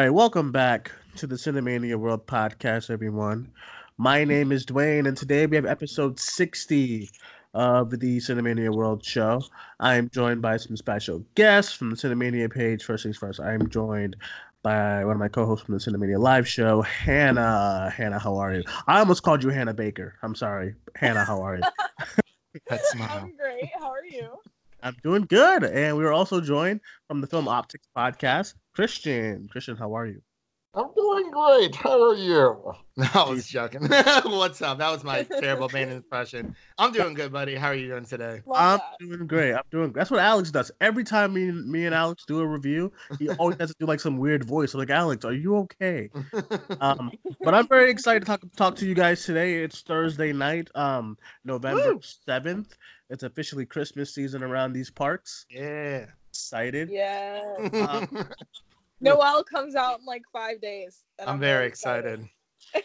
All right, welcome back to the Cinemania World podcast, everyone. My name is Duane, and today we have episode 60 of the Cinemania World show. I am joined by some special guests from the Cinemania page. First things first, I am joined by one of my co-hosts from the Cinemania live show, Hannah. Hannah, how are you? I almost called you Hannah Baker. I'm sorry. Hannah, how are you? that smile. I'm great. How are you? I'm doing good. And we were also joined from the Film Optix podcast, Christian. Christian, how are you? I'm doing great. How are you? No, I was joking. What's up? That was my terrible man impression. I'm doing good, buddy. How are you doing today? Love I'm that. doing great. I'm doing. That's what Alex does. Every time me, and- me and Alex do a review, he always has to do like some weird voice. I'm like, Alex, are you okay? Um, but I'm very excited to talk talk to you guys today. It's Thursday night, um, November seventh. It's officially Christmas season around these parks. yeah. Excited. Yeah. Um, Noelle comes out in like five days. and I'm very excited.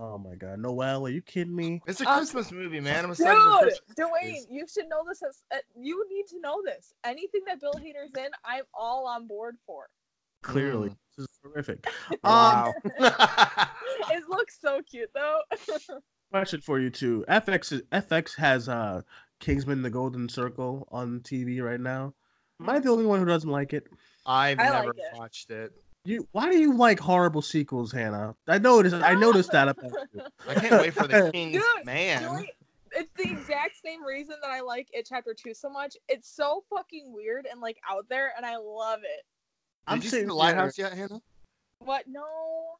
Oh my God, Noelle, are you kidding me? It's a Um, Christmas movie, man. I'm excited Dude, Christmas. Duane, you should know this. As, uh, you need to know this. Anything that Bill Hader's in, I'm all on board for. Clearly, Mm. this is terrific. Um, Wow. It looks so cute though. Question for you too. FX is, FX has uh Kingsman: The Golden Circle on TV right now. Am I the only one who doesn't like it? I've I like never it. watched it. You why do you like horrible sequels, Hannah? I noticed I noticed that about you. I can't wait for the King's Dude, Man. Duane, it's the exact same reason that I like it chapter two so much. It's so fucking weird and like out there, and I love it. I'm Did you see the lighthouse yet, Hannah? What? No.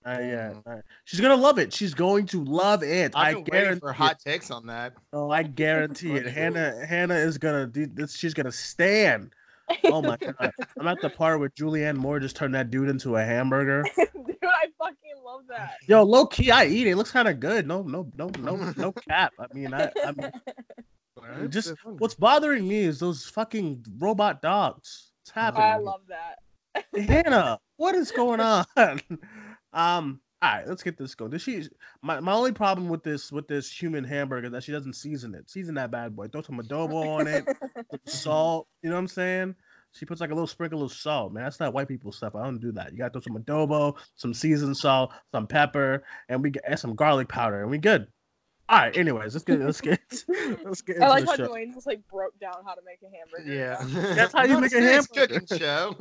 Uh, yeah, uh, she's gonna love it. She's going to love it. I I've been waiting guarantee. for it. hot takes on that. Oh, I guarantee it. Hannah, Hannah is gonna do this. She's gonna stand. Oh my god! I'm at the part where Julianne Moore just turned that dude into a hamburger. Dude, I fucking love that. Yo, low key, I eat it. It looks kind of good. No, no, no, no, no cap. I mean, I, I mean, just what's bothering me is those fucking robot dogs. What's happening? I love that. Hannah, what is going on? um, all right, let's get this going. Does she? My, my only problem with this with this human hamburger is that she doesn't season it. Season that bad boy. Throw some adobo on it, salt. You know what I'm saying? She puts like a little sprinkle of salt, man. That's not white people stuff. I don't do that. You got to throw some adobo, some seasoned salt, some pepper, and we get and some garlic powder, and we good. All right. Anyways, let's get let's get let's get into I like the how show. Duane just like broke down how to make a hamburger. Yeah. That's how you make a hamburger. cooking show.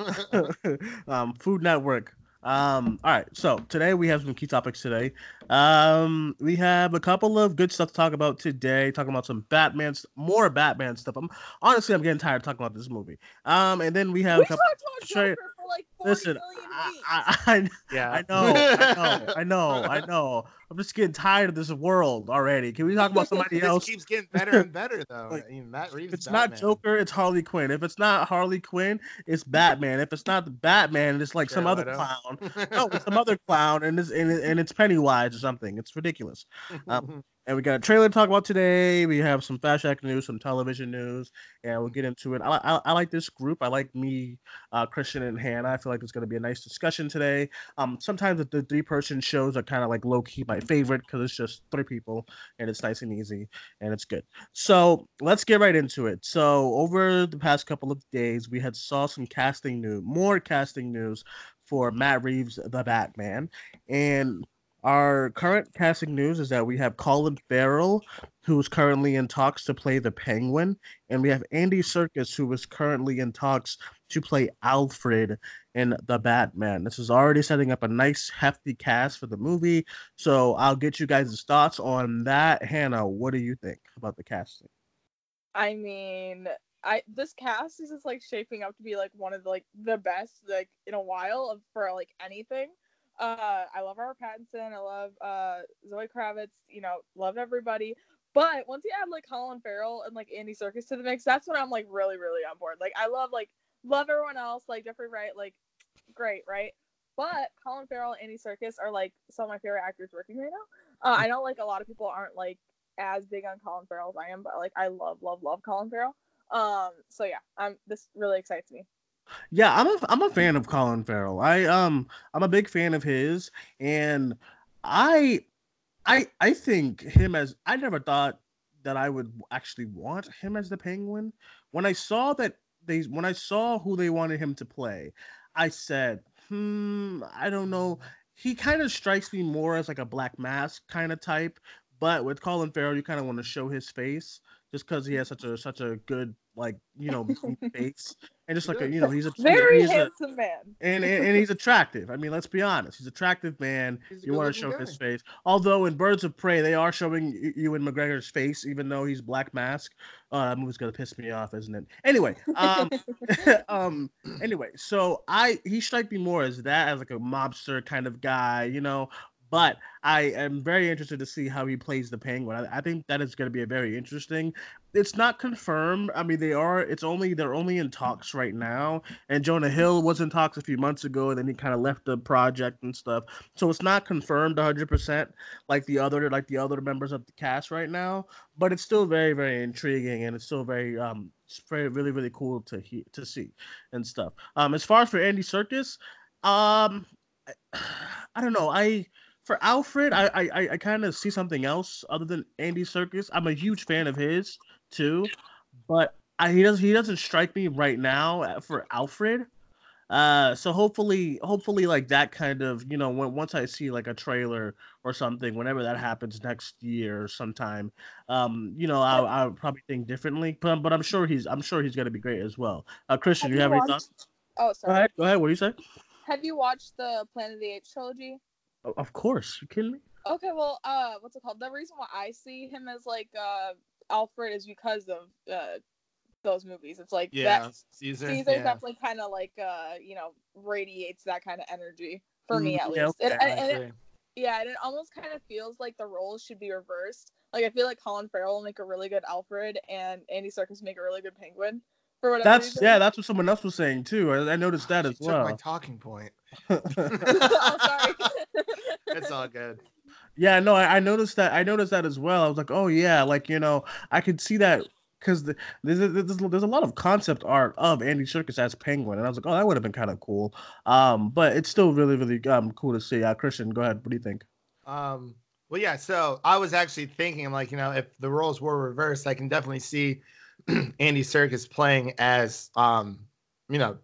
um, Food Network. Um, all right, so today we have some key topics today. Um, we have a couple of good stuff to talk about today, talking about some Batman, more Batman stuff. I'm honestly, I'm getting tired of talking about this movie. Um, and then we have We a couple. about straight- Joker for like 40 Listen, I. I, I, yeah. I know, I know, I know, I know. I'm just getting tired of this world already. Can we talk about somebody This else? keeps getting better and better, though. Like, I mean, Matt Reeves. If it's Batman. not Joker, it's Harley Quinn. If it's not Harley Quinn, it's Batman. If it's not the Batman, it's like some other Leto. clown. No, it's some other clown, and it's and, and it's Pennywise or something. It's ridiculous. Um, And we got a trailer to talk about today. We have some Fast Track news, some television news, and we'll get into it. I, I, I like this group. I like me, uh, Christian, and Hannah. I feel like it's going to be a nice discussion today. Um, sometimes the, three person shows are kind of like low key my favorite because it's just three people and it's nice and easy and it's good. So let's get right into it. So over the past couple of days, we had saw some casting news, more casting news for Matt Reeves, the Batman, and our current casting news is that we have Colin Farrell, who's currently in talks to play the Penguin, and we have Andy Serkis, who is currently in talks to play Alfred in the Batman. This is already setting up a nice hefty cast for the movie. So I'll get you guys' thoughts on that. Hannah, what do you think about the casting? I mean, I this cast is just like shaping up to be like one of the, like the best like in a while of for like anything. Uh, I love Robert Pattinson. I love uh Zoe Kravitz. You know, love everybody. But once you add like Colin Farrell and like Andy Serkis to the mix, that's when I'm like really really on board. Like I love like love everyone else like Jeffrey Wright like great right. But Colin Farrell and Andy Serkis are like some of my favorite actors working right now. Uh, I know like a lot of people aren't like as big on Colin Farrell as I am, but like I love, love, love Colin Farrell. Um, so yeah, I'm this really excites me. Yeah, I'm a I'm a fan of Colin Farrell. I um I'm a big fan of his, and I I I think him as I never thought that I would actually want him as the Penguin. When I saw that they when I saw who they wanted him to play, I said, hmm, I don't know. He kind of strikes me more as like a Black Mask kind of type, but with Colin Farrell, you kind of want to show his face just because he has such a such a good like you know face and just like a you know he's a Very he's a, handsome man. and, and and he's attractive. I mean, let's be honest. He's attractive man. He's You want to good-looking show his face. Although in Birds of Prey, they are showing you Ewan McGregor's face, even though he's Black Mask. Uh, that movie's gonna piss me off, isn't it? Anyway, um, um, anyway, so I he strike me more as that as like a mobster kind of guy, you know. But I am very interested to see how he plays the Penguin. I, I think that is going to be a very interesting. It's not confirmed. I mean, they are. It's only they're only in talks right now. And Jonah Hill was in talks a few months ago, and then he kind of left the project and stuff. So it's not confirmed 100 percent like the other like the other members of the cast right now. But it's still very very intriguing, and it's still very um it's very really really cool to hear to see and stuff. Um, as far as for Andy Serkis, um, I, I don't know. I for Alfred, I I, I- I kind of see something else other than Andy Serkis. I'm a huge fan of his too, but I, he does he doesn't strike me right now uh, for Alfred. Uh, so hopefully, hopefully, like that kind of, you know, when once I see like a trailer or something, whenever that happens next year or sometime, um, you know, I'll, I'll probably think differently. But but I'm sure he's I'm sure he's gonna be great as well. Uh, Christian, Have you have any thoughts? Oh, Go sorry. ahead, go ahead. What do you say? Have you watched the Planet of the Apes trilogy? O- Of course, you kidding me? Okay, well, uh, what's it called? The reason why I see him as like uh Alfred is because of uh those movies. It's like Yeah, that Caesar. Caesar yeah. definitely kind of like uh you know radiates that kind of energy for me Mm, at yeah, least. And, okay, and- I and it- yeah, and it almost kind of feels like the roles should be reversed. Like I feel like Colin Farrell will make a really good Alfred, and Andy Serkis make a really good Penguin. For whatever That's reason. yeah, that's what someone else was saying too. I, I noticed that You as took my talking point. oh, sorry. it's all good. Yeah, no, I, I noticed that. I noticed that as well. I was like, oh yeah, like you know, I could see that because the, there's, a- there's there's a lot of concept art of Andy Serkis as Penguin, and I was like, oh, that would have been kind of cool. Um, but it's still really really um cool to see. Uh, Christian, go ahead. What do you think? Um, well, yeah. So I was actually thinking, I'm like, you know, if the roles were reversed, I can definitely see Andy Circus playing as, um, you know,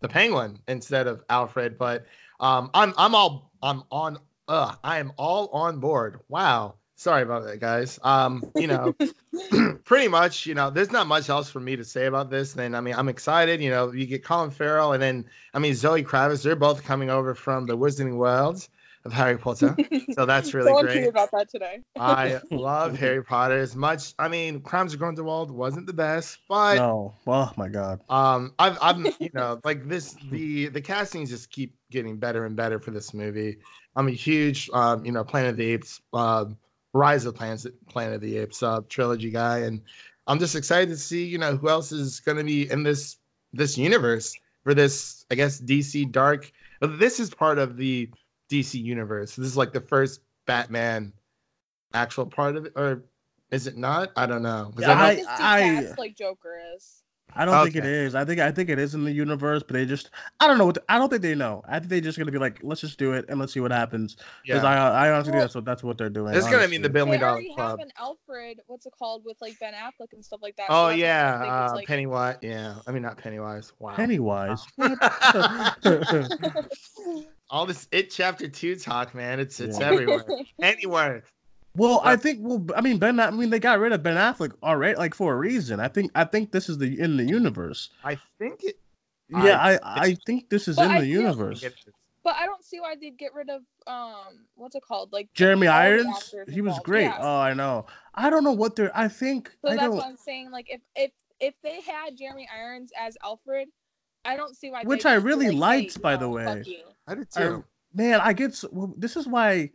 the Penguin instead of Alfred. But um, I'm I'm all I'm on. Uh, I am all on board. Wow. Sorry about that, guys. Um, you know, pretty much, you know, there's not much else for me to say about this. Then, I mean, I'm excited. You know, you get Colin Farrell, and then, I mean, Zoe Kravitz. They're both coming over from the Wizarding Worlds of Harry Potter, so that's really Someone great. about that today. I love Harry Potter as much. I mean, Crimes of Grindelwald wasn't the best, but no, oh my god. um, I've, I'm, you know, like this, the the castings just keep getting better and better for this movie. I'm a huge, um, you know, Planet of the Apes, uh, Rise of the Planet, Planet of the Apes uh, trilogy guy, and I'm just excited to see, you know, who else is going to be in this this universe for this, I guess, DC Dark. but This is part of the DC universe. This is like the first Batman actual part of it, or is it not? I don't know. 'Cause Yeah, I I, know- I- think it's I- detached like Joker is. I don't think it is. I think I think it is in the universe, but they just I don't know what I don't think they know. I think they're just gonna be like, let's just do it and let's see what happens. Because yeah. I I honestly Well, think that's what that's what they're doing. It's gonna be the honestly. billion They dollar already club. have an Alfred. What's it called with like Ben Affleck and stuff like that. Oh that's why I yeah, think uh, like- Pennywise. Yeah, I mean not Pennywise. Wow. Pennywise. All this it chapter two talk, man. It's it's Yeah. everywhere. Anywhere. Well, I think. Well, I mean, Ben. I mean, they got rid of Ben Affleck already, like for a reason. I think. I think this is the in the universe. I think it. Yeah, I. I- I, think this is in I the universe. But I don't see why they'd get rid of um what's it called like Jeremy Irons. He was involved. great. Yeah. Oh, I know. I don't know what they're. I think. So I that's don't. what I'm saying. Like if if if they had Jeremy Irons as Alfred, I don't see why. Which they'd I really like, liked, hey, by no, the way. I did I- too. man, I get. So, well, this is why.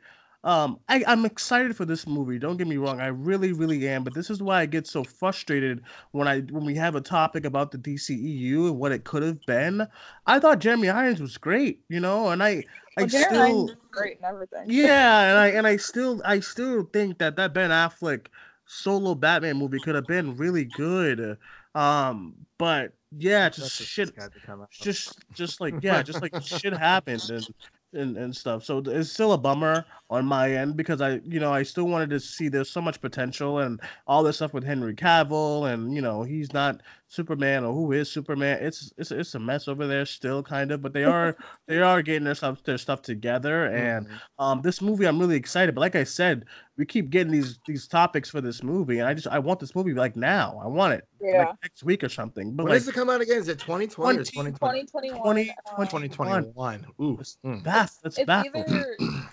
Um, I, I'm excited for this movie. Don't get me wrong, I really, really am. But this is why I get so frustrated when I when we have a topic about the DCEU and what it could have been. I thought Jeremy Irons was great, you know, and I, I Well, still, Irons great and everything. yeah, and I and I still, I still think that that Ben Affleck solo Batman movie could have been really good. Um, but yeah, just shit this guy become out. just just like yeah just like shit happened and and, and stuff. So it's still a bummer on my end because I, you know, I still wanted to see there's so much potential and all this stuff with Henry Cavill and you know he's not Superman or who is Superman. It's it's it's a mess over there still kind of, but they are they are getting their stuff their stuff together and Mhm. um this movie I'm really excited. But like I said, we keep getting these these topics for this movie and I just I want this movie like now. I want it Yeah. like next week or something. But When like does it come out again? Is it 2020 or 20 2020? 2021. 20, um, 2021. Ooh. It's mm. baff, it's it's baffled. either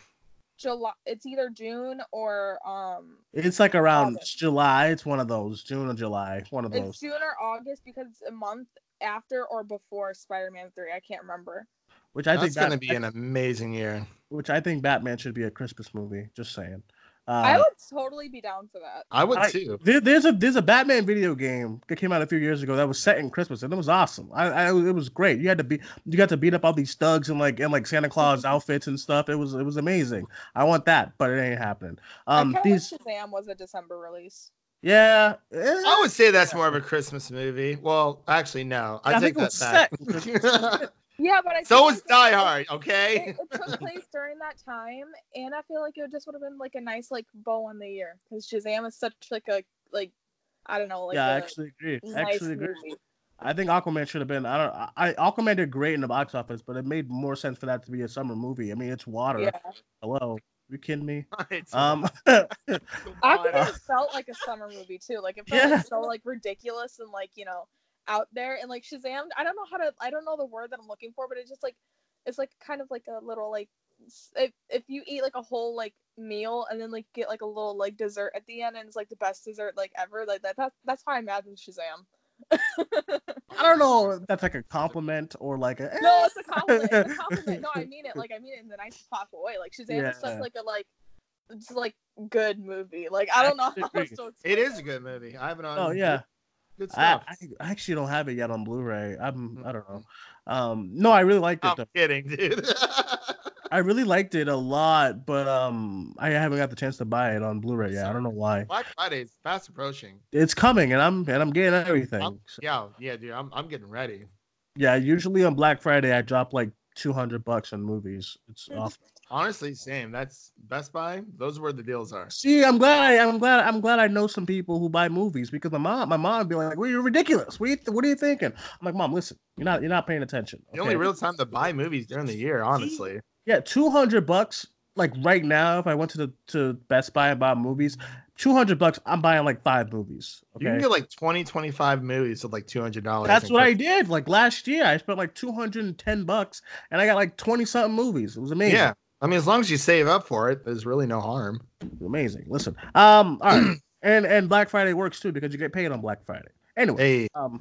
July. It's either June or um. It's like around August. July. It's one of those June or July. One of It's those. June or August because it's a month after or before Spider-Man Three. I can't remember. Which I think That's going to be an amazing year. which I think Batman should be a Christmas movie. Just saying. Uh, I would totally be down for that. I would I- too. there- there's a there's a Batman video game that came out a few years ago that was set in Christmas and it was awesome. I, I it was great. You had to be you got to beat up all these thugs and like in like Santa Claus outfits and stuff. It was it was amazing. I want that, but it ain't happening. Um, I these these Shazam was a December release. yeah. eh, I would say that's more of a Christmas movie. Well, actually, no. I, I take think it that was back. Yeah, but I so feel was like Die Hard, okay? it took place during that time, and I feel like it just would have been like a nice like bow on the year because Shazam is such like a like I don't know like yeah, I a actually agree. nice actually agree. movie. I think Aquaman should have been. I don't. I Aquaman did great in the box office, but it made more sense for that to be a summer movie. I mean, it's water. Yeah, Hello, you kidding me? It's Um, Aquaman felt like a summer movie too. Like it felt Yeah. like so like ridiculous and like you know out there and like Shazam. I don't know how to. I don't know the word that I'm looking for, but it's just like it's like kind of like a little like if if you eat like a whole like meal and then like get like a little like dessert at the end and it's like the best dessert like ever like that. That's that's how I imagine Shazam. I don't know. That's like a compliment or like a. No, it's a eh. compliment. It's a compliment. No, I mean it. Like I mean it in the nicest possible way. Like Shazam is such Yeah. like a like, it's like good movie. Like I don't know how Agree. else to It a good movie. I have it on. Oh yeah, Good stuff. I I actually don't have it yet on Blu-ray. I'm Mm-hmm. I don't know. Um, no, I really liked it I'm though. kidding, dude. I really liked it a lot, but um, I haven't got the chance to buy it on Blu-ray yet. I don't know why. Black Friday's fast approaching. It's coming, and I'm and I'm getting everything. I'm- So- Yeah, yeah, dude. I'm, I'm getting ready. yeah, usually on Black Friday I drop like two hundred bucks on movies. It's Mhm. awful. Honestly, same. That's Best Buy. Those are where the deals are. See, I'm glad I, I'm glad I'm glad I know some people who buy movies because my mom my mom would be like, "Well, you're ridiculous. What are you, what are you thinking?" I'm like, "Mom, listen, you're not you're not paying attention." The only real time to buy movies during the year, honestly. yeah, two hundred bucks. Like right now, if I went to the to Best Buy and bought movies, two hundred bucks, I'm buying like five movies. You can get like 20, 25 movies with like $200. that's in what I did. Like last year, I spent like two hundred and ten bucks, and I got like twenty something movies. It was amazing. Yeah. I mean, as long as you save up for it, there's really no harm. amazing. Listen, um, all right, and and Black Friday works too because you get paid on Black Friday. Anyway, Hey, um,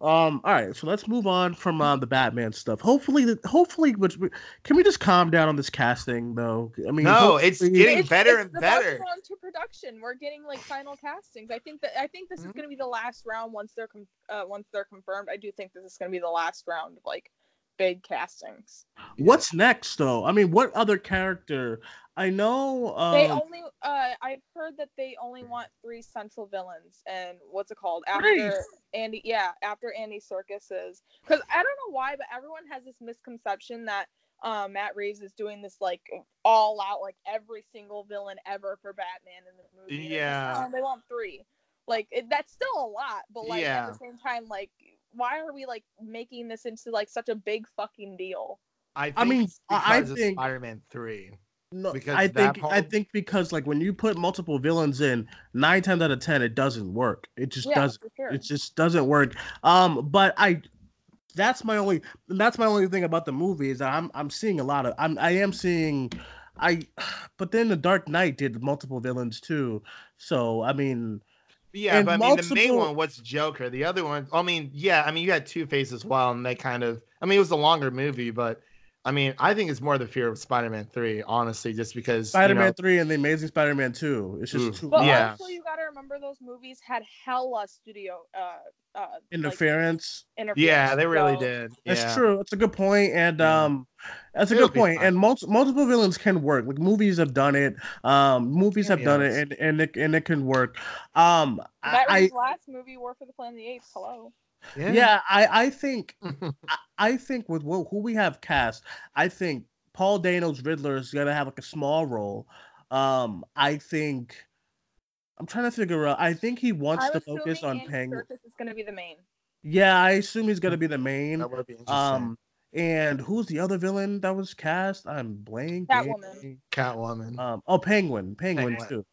um, all right, so let's move on from uh, the Batman stuff. Hopefully, the, hopefully, which we, can we just calm down on this casting though? I mean, No, it's getting It's- better it's and about better. go into production. We're getting like final castings. I think that I think this is Mhm. going to be the last round once they're com- uh, once they're confirmed. I do think this is going to be the last round of like big castings. What's next though? I mean, what other character? I know. Um, they only uh I've heard that they only want three central villains and what's it called after Three? Andy yeah after Andy Serkis is because I don't know why but everyone has this misconception that um, Matt Reeves is doing this like all out like every single villain ever for Batman in the movie. They're just, Yeah. "Oh, they want three. Like it, that's still a lot, but like Yeah. at the same time, like why are we like making this into like such a big fucking deal? I, think I mean, I- I because of think- Spider-Man 3. no, because I that think I think because like when you put multiple villains in, nine times out of ten, it doesn't work. It just yeah, doesn't. sure. It just doesn't work. Um, but I that's my only that's my only thing about the movie is that I'm I'm seeing a lot of I'm I am seeing I but then the Dark Knight did multiple villains too. So I mean Yeah, And but I mean, the main one was Joker. The other one, I mean, yeah, I mean, you had Two Face as well, and they kind of, I mean, it was a longer movie, but I mean, I think it's more the fear of Spider-Man Three, honestly, just because Spider-Man know, 3 and the Amazing Spider-Man 2. It's just Oof. too But Yeah. also, you gotta remember those movies had hella studio uh uh like, interference. interference. yeah, they really so- did. That's true. That's a good point, and Yeah. um, that's a It'll good point. fine. And multi- multiple villains can work. Like movies have done it. Um, movies have done it, and and it, and it can work. Um, Matt I, Reeves' last movie, War for the Planet of the Apes. Hello. I yeah, I I think I, I think with wh- who we have cast, I think Paul Dano's Riddler is gonna have like a small role. Um, I think I'm trying to figure out. I think he wants I'm to focus on Andy Penguin. Serkis is gonna be the main. Yeah, I assume he's gonna be the main. That would be interesting. Um, and who's the other villain that was cast? I'm blanking. Catwoman. Catwoman. Um, oh, Penguin, Penguin, Penguin. too.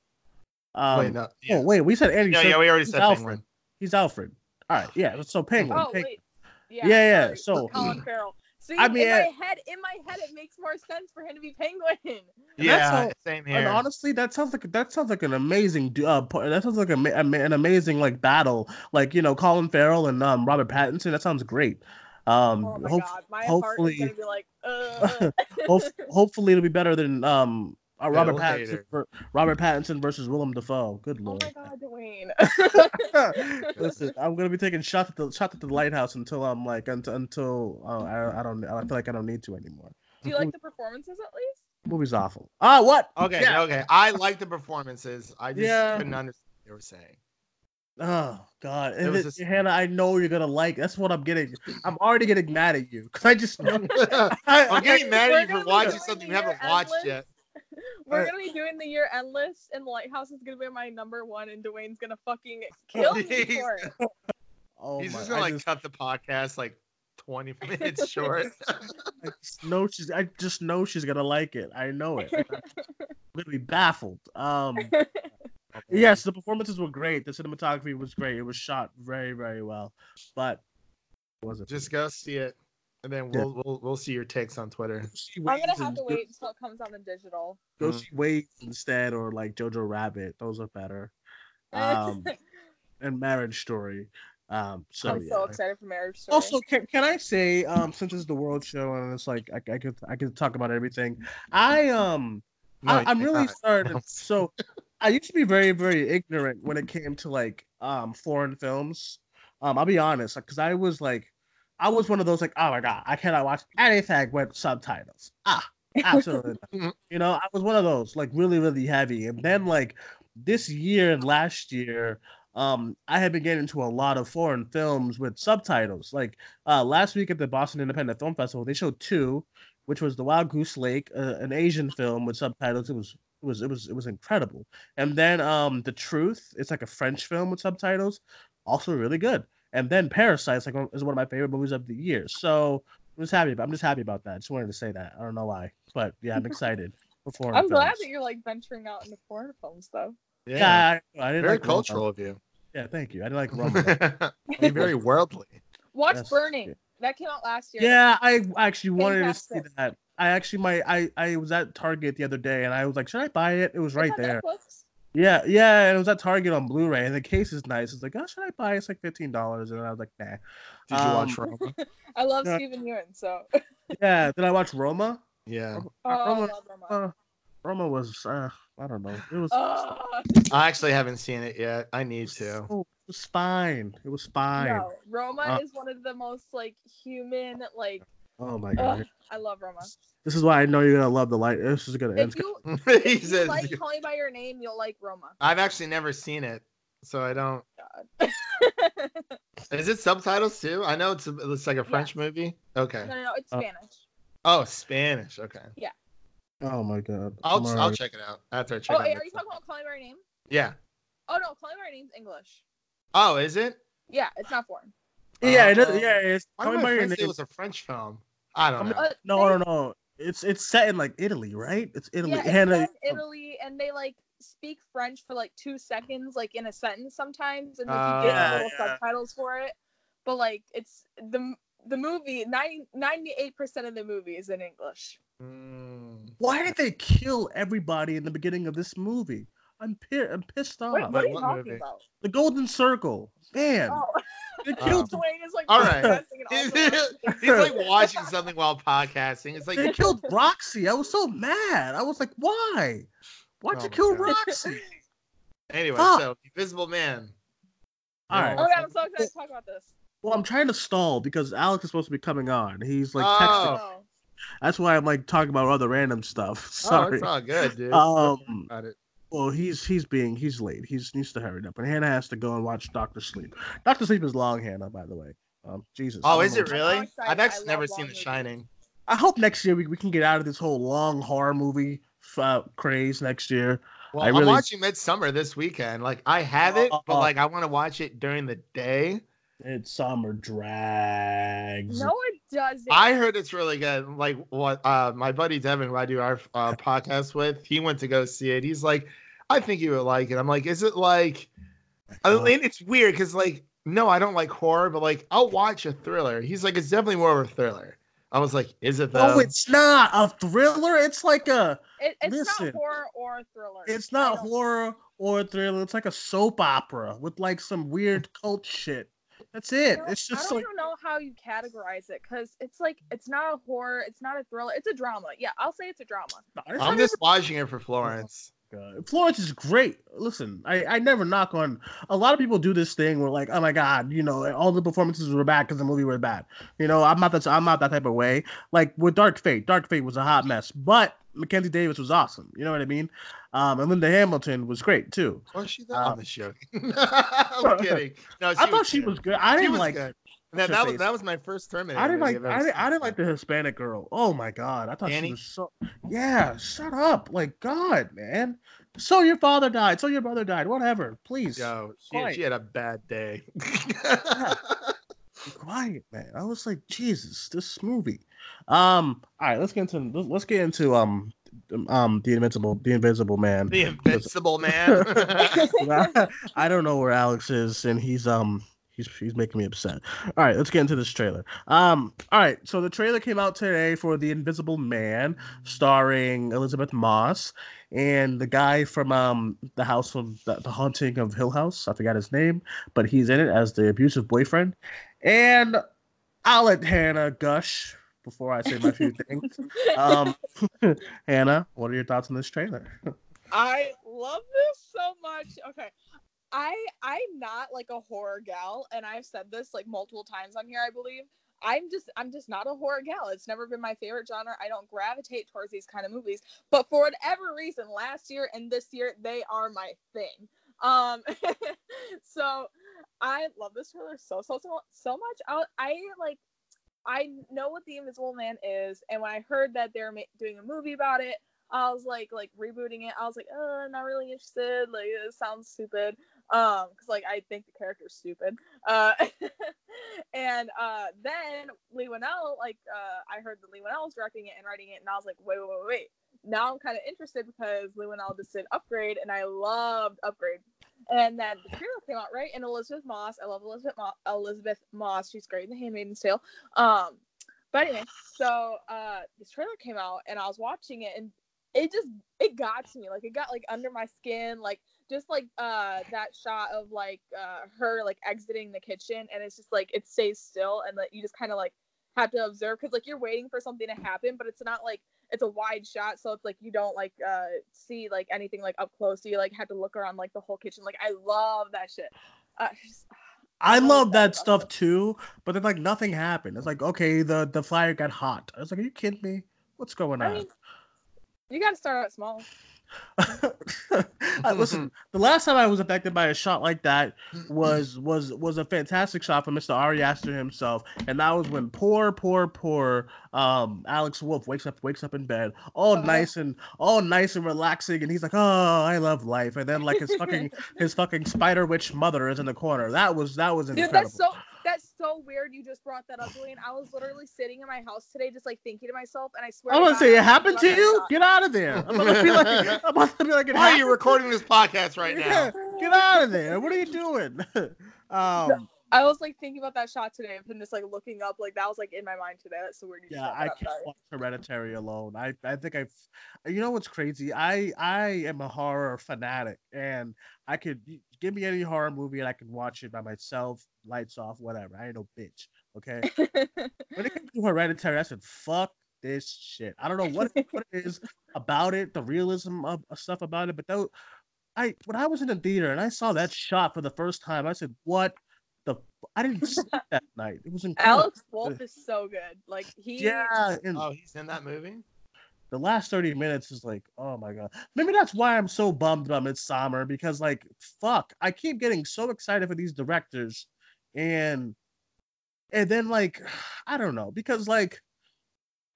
Um, wait, no. Yeah. Oh wait, we said Andy. yeah, yeah, we already He's said Alfred. Penguin. He's Alfred. All right, yeah. So Penguin. Oh Penguin. wait. Yeah, Yeah, yeah, so- Colin Farrell. See, I mean, in I- my head, in my head, it makes more sense for him to be Penguin. And Yeah, that's how- same And honestly, that sounds like that sounds like an amazing du- uh that sounds like a, a an amazing like battle like you know Colin Farrell and um Robert Pattinson that sounds great. Um, oh my hope- god, my hopefully- heart is gonna be like, uh. hopefully it'll be better than um uh, Robert Bill Pattinson Hader. ver- Robert Pattinson versus Willem Dafoe. Good lord. oh my god, Duane. Listen, I'm gonna be taking shots at the shots at the lighthouse until I'm like until until uh, I I don't I feel like I don't need to anymore. Do you like the performances at least? Movie's awful. Ah, what? Okay, Yeah. okay. I like the performances. I just Yeah. couldn't understand what they were saying. Oh God, It it- just- Hannah, I know you're gonna like. That's what I'm getting. I'm already getting mad at you because I just. I, I'm getting mad at you for watching something you haven't year watched yet. We're Uh, gonna be doing the year endless, and the lighthouse is gonna be my number one, and Duane's gonna fucking kill me for it. oh He's my, just gonna I like just, cut the podcast like 20 minutes short. I know she's. I just know she's gonna like it. I know it. I'm gonna be baffled. Um. Yes, the performances were great. The cinematography was great. It was shot very, very well. But was it Just go see it, and then we'll we'll, we'll see your takes on Twitter. I'm gonna have to wait until it comes out in digital. Go Mhm. see Waves instead, or like Jojo Rabbit. Those are better. Um, and Marriage Story. Um, so I'm yeah. so excited for Marriage Story. Also, can, can I say, um, since it's the World Show and it's like I, I could I could talk about everything. I um No, I, I'm really cannot. starting. No. So I used to be very very ignorant when it came to like um foreign films. Um, I'll be honest, because I was like, I was one of those like, oh my god, I cannot watch anything with subtitles. Ah, absolutely. you know, I was one of those like really really heavy, and then like this year and last year. Um, I had been getting into a lot of foreign films with subtitles. Like uh, last week at the Boston Independent Film Festival, they showed two, which was The Wild Goose Lake, uh, an Asian film with subtitles. It was it was it was it was incredible. And then um, The Truth, it's like a French film with subtitles, also really good. And then Parasite like is one of my favorite movies of the year. So I'm just happy. About, I'm just happy about that. Just wanted to say that. I don't know why, but yeah, I'm excited Before I'm glad that you're like venturing out into foreign films though. Yeah, Yeah, I, I didn't very like Roma. cultural of you. Yeah, thank you. I didn't like Roma. Be very worldly. Watch Yes. Burning. That came out last year. Yeah, I actually wanted to see that. I actually might. I I was at Target the other day and I was like, should I buy it? It was It's right on there. Netflix. Yeah, yeah, and it was at Target on Blu-ray, and the case is nice. It's like, oh, should I buy? it? It's like fifteen dollars, and I was like, nah. Did you watch Um, Roma? I love Yeah. Steven Yeun, so Yeah, did I watch Roma? Yeah, oh, I Roma, love Roma. uh, Roma was, uh, I don't know. It was, Oh, I actually haven't seen it yet. I need to. oh, it was fine. It was fine. no, Roma Uh, is one of the most like human. Like, Oh my god, ugh, I love Roma. this is why I know you're gonna love the light. This is gonna. If It's you, he if you like Call Me by Your Name, you'll like Roma. I've actually never seen it, so I don't. God. Is it subtitles too? I know it's a, it's like a French movie. Okay. no, no, no, it's Uh, Spanish. Oh, Spanish. Okay. Yeah. Oh my god. I'll I'm I'll check it out after I check Oh, out. hey, are you talking about Call Me by Your Name? Yeah. Oh no, Call Me by Your Name's English. Oh, is it? Yeah, it's not foreign. Yeah, it is, Uh, yeah, it's. Why Call Me my by Your friends it Name. was a French film? I don't know. Uh, No, they- no, no. It's it's set in like Italy, right? It's Italy. Yeah, it's Hannah, set in Italy, and they like speak French for like two seconds, like in a sentence sometimes, and like, you get little yeah. subtitles for it. But like, it's the the movie 98 percent of the movie is in English. Mm. Why did they kill everybody in the beginning of this movie? I'm pi- I'm pissed off. Wait, what like are you talking movie? about? The Golden Circle, man. Oh, They Oh. killed. Duane is like All right. protesting and He's, like watching something while podcasting. It's like They killed Roxy. I was so mad. I was like, why? Why'd Oh you kill God. Roxy? anyway. Fuck. So Invisible Man. All right. Oh my god, I'm so excited to talk about this. Well, I'm trying to stall because Alex is supposed to be coming on. He's like texting. Oh. Oh. That's why I'm like talking about other random stuff. Sorry. Oh, Sorry. it's all good, dude. Um, Got it. Well, he's he's being he's late. He's needs to hurry up, and Hannah has to go and watch Doctor Sleep. Doctor Sleep is long, Hannah, by the way. Um, Jesus. Oh, is it really? excited. I've actually never seen The. Shining. I hope next year we, we can get out of this whole long horror movie uh, craze next year. Well, I I'm really- watching Midsommar this weekend. Like I have it, but Oh. like I want to watch it during the day. It's summer drags. No, it doesn't. I heard it's really good. Like what uh my buddy Devin, who I do our uh, podcast with, he went to go see it. He's like, I think you would like it. I'm like, is it like? I mean, it's weird because like, no, I don't like horror, but like, I'll watch a thriller. He's like, it's definitely more of a thriller. I was like, is it though? No, it's not a thriller. It's like a. It, it's Listen. not horror or a thriller. It's not don't- horror or thriller. It's like a soap opera with like some weird cult shit. That's it. I don't- It's just I don't like know how you categorize it because it's like it's not a horror, it's not a thriller, it's a drama. Yeah, I'll say it's a drama. it's I'm just watching it for Florence. Oh god. Florence is great. Listen, I, I never knock on. A lot of people do this thing where like, oh my god, you know, all the performances were bad because the movie was bad. You know, I'm not that I'm not that type of way. Like with Dark Fate, Dark Fate was a hot mess, but Mackenzie Davis was awesome. You know what I mean? Um, and Linda Hamilton was great too. Was she there? Uh, I'm joking. I'm kidding. No, I thought she good. was good. I She didn't was like. good. That, that was that was my first Terminator. I didn't like. I didn't, I didn't like the Hispanic girl. Oh my god! I thought Annie? she was so. Yeah, shut up! Like God, man. So your father died. So your brother died. Whatever. Please. Yo, she, Quiet. she had a bad day. Be quiet, man. I was like, Jesus, this movie. Um, all right, let's get into let's get into um um the invincible the invisible man. the invincible man. I don't know where Alex is, and he's um he's he's making me upset. All right, let's get into this trailer. Um, all right, so the trailer came out today for The Invisible Man, starring Elisabeth Moss and the guy from um the house of the, the haunting of Hill House. I forgot his name, but he's in it as the abusive boyfriend. And I'll let Hannah gush before I say my few things. Um, Hannah, what are your thoughts on this trailer? I love this so much. Okay. I I'm not like a horror gal and I've said this like multiple times on here I believe. I'm just I'm just not a horror gal. It's never been my favorite genre. I don't gravitate towards these kind of movies. But for whatever reason last year and this year they are my thing. Um so I love this trailer so so so so much. I I like I know what the Invisible Man is and when I heard that they're ma- doing a movie about it I was like like rebooting it. I was like, oh, I'm not really interested. Like it sounds stupid. Um, because like I think the character's stupid. Uh, and uh, then Leigh Whannell, like uh, I heard that Leigh Whannell was directing it and writing it, and I was like, wait, wait, wait, wait. Now I'm kind of interested because Leigh Whannell just did Upgrade, and I loved Upgrade. And then the trailer came out right, and Elisabeth Moss. I love Elisabeth Moss. Elisabeth Moss. She's great in The Handmaid's Tale. Um, but anyway, so uh, this trailer came out, and I was watching it, and it just it got to me like it got like under my skin like just like uh that shot of like uh her like exiting the kitchen and it's just like it stays still and like you just kind of like have to observe because like you're waiting for something to happen but it's not like it's a wide shot so it's like you don't like uh see like anything like up close so you like have to look around like the whole kitchen like i love that shit uh, just- I I'm love that about stuff too, but then like nothing happened. It's like okay, the the fire got hot. I was like, are you kidding me? What's going i on? mean you gotta start out small Uh, listen, the last time I was affected by a shot like that was was was a fantastic shot from Mr. Ari Aster himself, and that was when poor, poor, poor um Alex Wolff wakes up wakes up in bed, all Uh-huh. nice and all nice and relaxing, and he's like, "Oh, I love life," and then like his fucking his fucking spider witch mother is in the corner. That was that was Dude, incredible. that's so that's so weird. You just brought that up, Julian. I was literally sitting in my house today, just like thinking to myself, and I swear. I'm to gonna say it happened to you. shot. Get out of there. I'm gonna be like, I'm about to be like, it Why are you recording this podcast right Yeah, now? get out of there. What are you doing? um, I was like thinking about that shot today and just like looking up, like that was like in my mind today. That's so weird. You yeah, I can't sorry. watch Hereditary alone. I, I think I've, you know what's crazy? I, I am a horror fanatic, and I could give me any horror movie and I can watch it by myself, lights off, whatever. I ain't no bitch. Okay. when it comes to Hereditary, I said, fuck this shit. I don't know what, what it is about it, the realism of, of stuff about it, but though, I when I was in the theater and I saw that shot for the first time, I said, "What the? I didn't sleep that night. It was incredible." Alex Wolff is so good. Like he. Yeah, and Oh, he's in that movie. the last 30 minutes is like, oh my god. Maybe that's why I'm so bummed about Midsommar because like fuck, I keep getting so excited for these directors and and then like I don't know, because like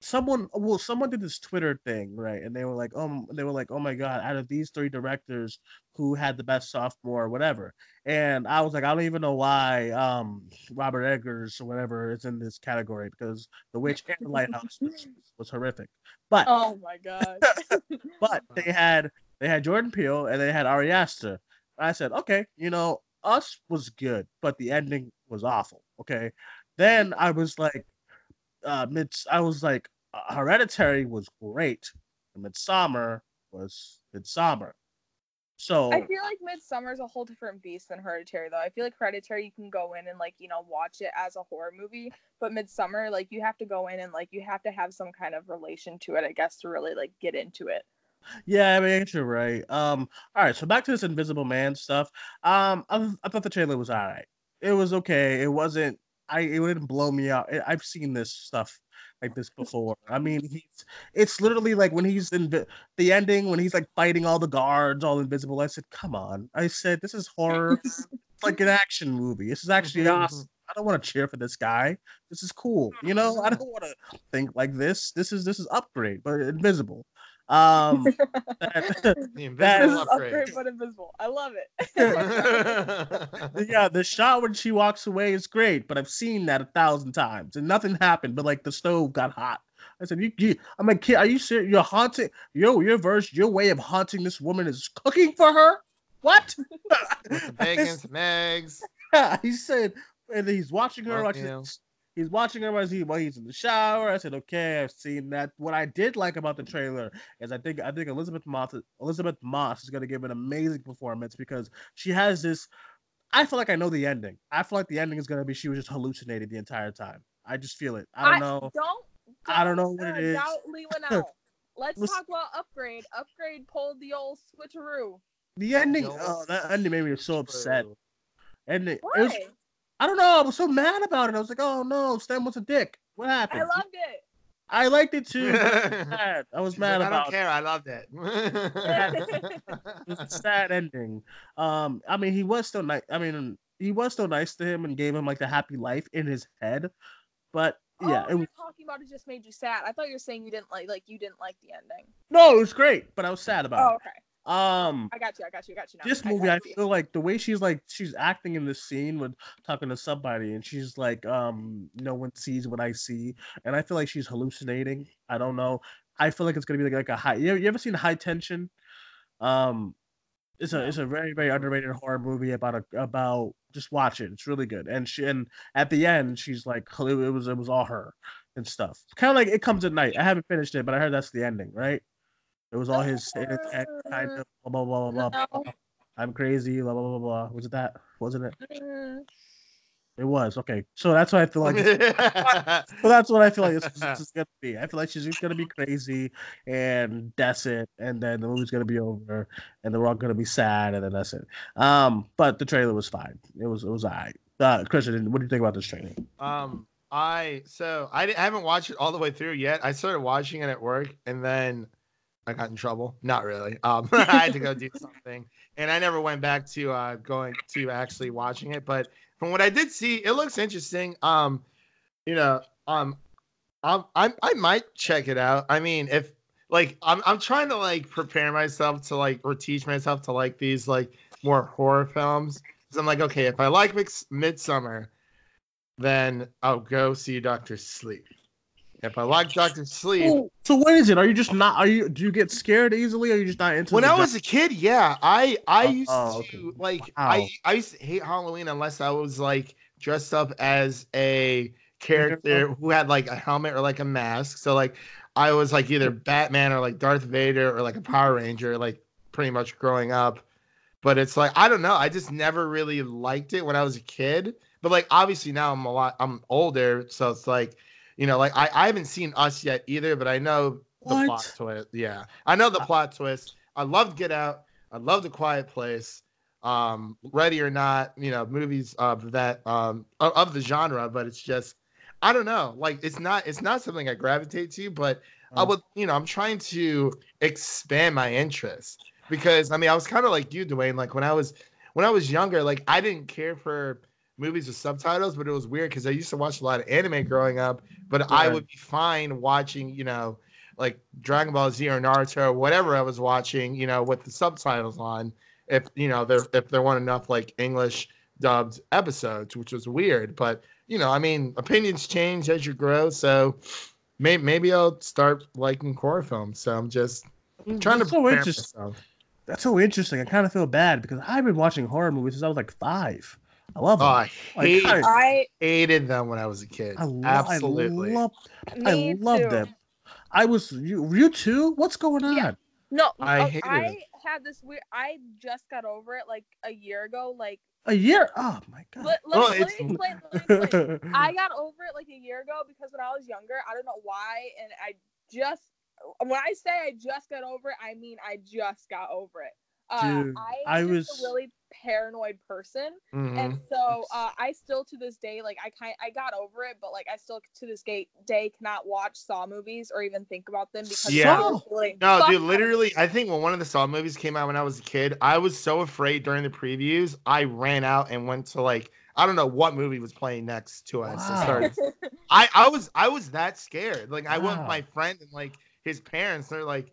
someone well someone did this twitter thing right and they were like um they were like oh my god out of these three directors who had the best sophomore or whatever and i was like i don't even know why um robert eggers or whatever is in this category because the witch and the lighthouse was, was horrific but Oh my god. but they had they had jordan peele and they had ari aster i said okay you know us was good but the ending was awful okay then i was like uh mid i was like hereditary was great and midsommar was midsommar so I feel like Midsommar is a whole different beast than Hereditary, though. I feel like Hereditary, you can go in and like you know watch it as a horror movie, but Midsommar, like you have to go in and like you have to have some kind of relation to it, I guess, to really like get into it. Yeah, I mean, you're right. Um, all right, so back to this Invisible Man stuff. Um, I, I thought the trailer was all right. It was okay. It wasn't. I it didn't blow me out. I've seen this stuff like this before. I mean, he's it's literally like when he's in the, the ending when he's like fighting all the guards, all invisible. I said, come on. I said, this is horror. it's like an action movie. This is actually Mhm, awesome. I don't want to cheer for this guy. This is cool. You know, I don't want to think like this. This is this is upgrade, but invisible. Um, that- The This upgrade. upgrade but invisible. I love it. yeah, the shot when she walks away is great, but I've seen that a thousand times and nothing happened. But like the stove got hot. I said, "You, you I'm like, kid, are you serious? You're haunting? Yo, your verse, your way of haunting this woman is cooking for her? What?" With the bacon, some eggs. Yeah, he said, and he's watching her. Well, Watching, you know. He's watching her while, he, while he's in the shower. I said, okay, I've seen that. What I did like about the trailer is I think I think Elisabeth Moss Elisabeth Moss is gonna give an amazing performance because she has this. I feel like I know the ending. I feel like the ending is gonna be she was just hallucinating the entire time. I just feel it. I don't know. Don't, I don't know what it is. is. Doubt Lee Winnell. Let's Listen- talk about upgrade. Upgrade pulled the old switcheroo. The ending. Oh, that ending made me so upset. True. And it, it was. I don't know. I was so mad about it. I was like, oh no, Stan was a dick. What happened? I loved it. I liked it too. but I was mad. I was like, mad I about don't care. I loved it. it was a sad ending. Um, I mean, he was still nice. I mean, he was still nice to him and gave him like the happy life in his head. But yeah, oh, it you're was talking about it just made you sad. I thought you were saying you didn't like like you didn't like the ending. no, it was great. But I was sad Oh, about okay. Um, I got you. I got you. I got you. Now. this movie, I you. feel like the way she's like she's acting in this scene with talking to somebody, and she's like, um, no one sees what I see, and I feel like she's hallucinating. I don't know. I feel like it's gonna be like, like a high. You ever, you ever seen High Tension? Um, it's a it's a very very underrated horror movie about a about just watch it. It's really good. And she and at the end she's like it was it was all her and stuff. Kind of like it comes at night. I haven't finished it, but I heard that's the ending, right? It was all his in his kind of blah blah blah blah blah. No. blah. I'm crazy, blah blah blah blah. Was it that? Wasn't it? Mm, It was okay. So that's what I feel like. So that's what I feel like this, this is gonna be. I feel like she's just gonna be crazy, and that's it. And then the movie's gonna be over, and they're all gonna be sad, and then that's it. Um, but the trailer was fine. It was it was alright. Uh, Christian, what do you think about this trailer? Um, I so I, di- I haven't watched it all the way through yet. I started watching it at work, and then I got in trouble. Not really. Um, I had to go do something, and I never went back to uh going to actually watching it. But from what I did see, it looks interesting. Um, you know, um, I'm I might check it out. I mean, if like I'm I'm trying to like prepare myself to like or teach myself to like these like more horror films. So I'm like, okay, if I like Midsommar, then I'll go see Doctor Sleep. If I like Doctor Sleep, Oh, so what is it? Are you just not? Are you? Do you get scared easily? Or are you just not into? It? When I was a kid, yeah, I I Oh, used oh, to like Wow. I I used to hate Halloween unless I was like dressed up as a character who had like a helmet or like a mask. So like I was like either Batman or like Darth Vader or like a Power Ranger, like pretty much growing up. But it's like I don't know. I just never really liked it when I was a kid. But like obviously now I'm a lot I'm older, so it's like you know like I, I haven't seen Us yet either, but I know the plot twist. Yeah, I know the plot twist. I loved Get Out. I love The Quiet Place. Um, Ready or Not, you know, movies of that um of, the genre, but it's just I don't know. Like it's not it's not something I gravitate to, but I Oh. would you know I'm trying to expand my interest because I mean I was kind of like you, Duane. Like when I was when I was younger, like I didn't care for movies with subtitles, but it was weird because I used to watch a lot of anime growing up, but I would be fine watching, you know, like Dragon Ball Z or Naruto or whatever I was watching, you know, with the subtitles on. If you know there if there weren't enough like English dubbed episodes, which was weird. But you know, I mean, opinions change as you grow, so maybe maybe I'll start liking horror films. So I'm just mm, trying to so interesting. myself. That's so interesting. I kind of feel bad because I've been watching horror movies since I was like five. I love Oh, them. I Like, hate, I- I hated them when I was a kid. I, lo- Absolutely. I love. me I love too. them. I was you. You too. What's going on? Yeah. No, I I, hated I had this weird. I just got over it like a year ago. Like, A year. Oh my god. let, let, Well, let me explain. Let me explain. I got over it like a year ago because when I was younger, I don't know why, and I just when I say I just got over it, I mean I just got over it. Uh, Dude, I, I was- really paranoid person, Mhm. and so uh, I still to this day like I kind I got over it, but like I still to this day day cannot watch Saw movies or even think about them because Yeah. the. No, Fuck dude, them. literally, I think when one of the Saw movies came out when I was a kid, I was so afraid during the previews, I ran out and went to like I don't know what movie was playing next to us. Wow. started- I I was I was that scared. Like I went with my friend and like his parents. They're like,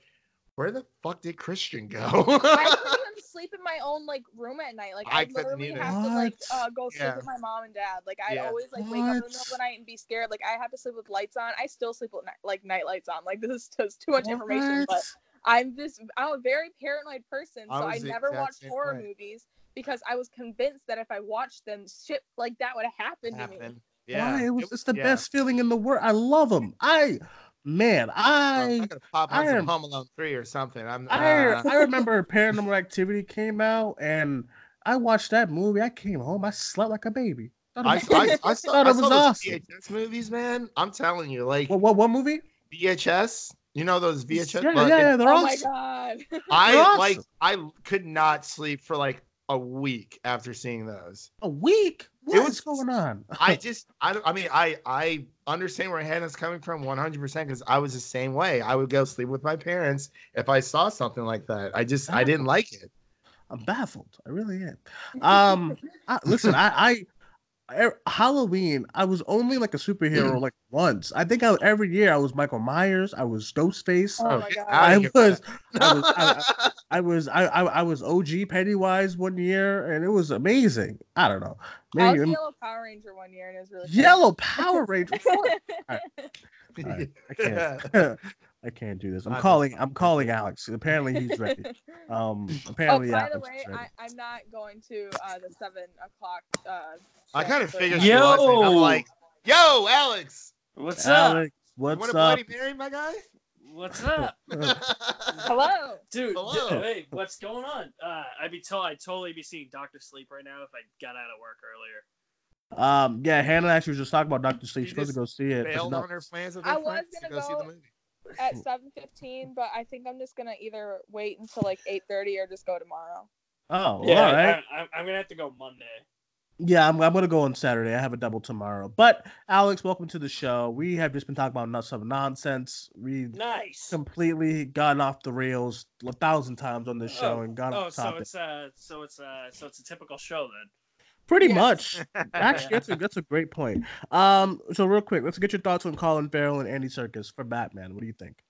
"Where the fuck did Christian go?" I couldn't even sleep in my own like room at night. Like I I, literally either. have to like uh, go sleep Yeah. with my mom and dad. Like I Yeah. always like wake up in the middle of the night and be scared. Like I have to sleep with lights on. I still sleep with ni- like night lights on. Like this is just too much information, but I'm this I'm a very paranoid person, so I was the never exact watched horror way. movies because I was convinced that if I watched them, shit like that would have happened to me. Yeah, Why? It was. just the yeah. best feeling in the world. I love them. I, man, I'm I. not gonna pop I some am- Home Alone three or something. I'm. Uh, I remember Paranormal Activity came out and I watched that movie. I came home, I slept like a baby. Thought I, was- I, I saw, Thought I it saw was those awesome. VHS movies, man. I'm telling you, like what, what what movie? VHS. You know those VHS? Yeah, But yeah, yeah, they're oh awesome. my god. I They're like. I could not sleep for like a week after seeing those. A week? What was- going on? I just. I don't. I mean, I. I understand where Hannah's coming from 100 percent because I was the same way. I would go sleep with my parents if I saw something like that. I just. I didn't like it. I'm baffled. I really am. Um, I, listen, I, I, Halloween, I was only like a superhero like once. I think I, every year I was Michael Myers. I was Ghostface. Oh my God. I was. I was, I, I was, I, I, I was OG Pennywise one year, and it was amazing. I don't know. I was Maybe um, Yellow Power Ranger one year and it was really fun. Yellow Power Ranger. What? All right, I can't. I can't do this. I'm I calling. I'm calling Alex. Apparently he's ready. Um, Apparently. Oh, by Alex the way. I, I'm not going to uh, the seven o'clock. Uh, I kind of for- figured Yo! wasn't. I'm like, yo, Alex. What's up? Alex, You what's want a up? Bloody Mary, my guy? What's up, Hello. dude? Hello. d- Hey, what's going on? Uh, I'd be told I'd totally be seeing Doctor Sleep right now if I got out of work earlier. Um, yeah, Hannah actually was just talking about Doctor Sleep. She's supposed to go see it. but Bailed on her plans with I was friends to gonna go see the movie. At seven fifteen, but I think I'm just gonna either wait until like eight thirty or just go tomorrow. Oh, yeah, all right. I, I, I'm gonna have to go Monday. Yeah, I'm, I'm gonna go on Saturday. I have a double tomorrow. But Alex, welcome to the show. We have just been talking about nuts of nonsense. We Nice. completely gotten off the rails a thousand times on this show Oh, and gone Oh, off so topic. it's uh, so it's uh, so it's a typical show then. Pretty Yes. much. Actually, that's a that's a great point. Um, so real quick, let's get your thoughts on Colin Farrell and Andy Serkis for Batman. What do you think?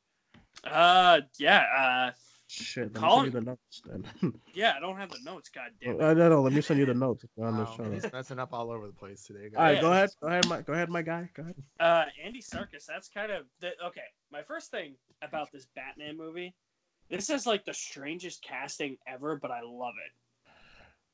Uh, yeah, uh, Shit, let Colin- me send you the notes then. yeah. I don't have the notes. God damn it. I don't know. Let me send you the notes if you're on the Wow, show. he's messing up all over the place today. Guys. All right, guys. go ahead. Go ahead, my go ahead, my guy. Go ahead. Uh, Andy Serkis. That's kind of the, okay. My first thing about this Batman movie, this is like the strangest casting ever, but I love it.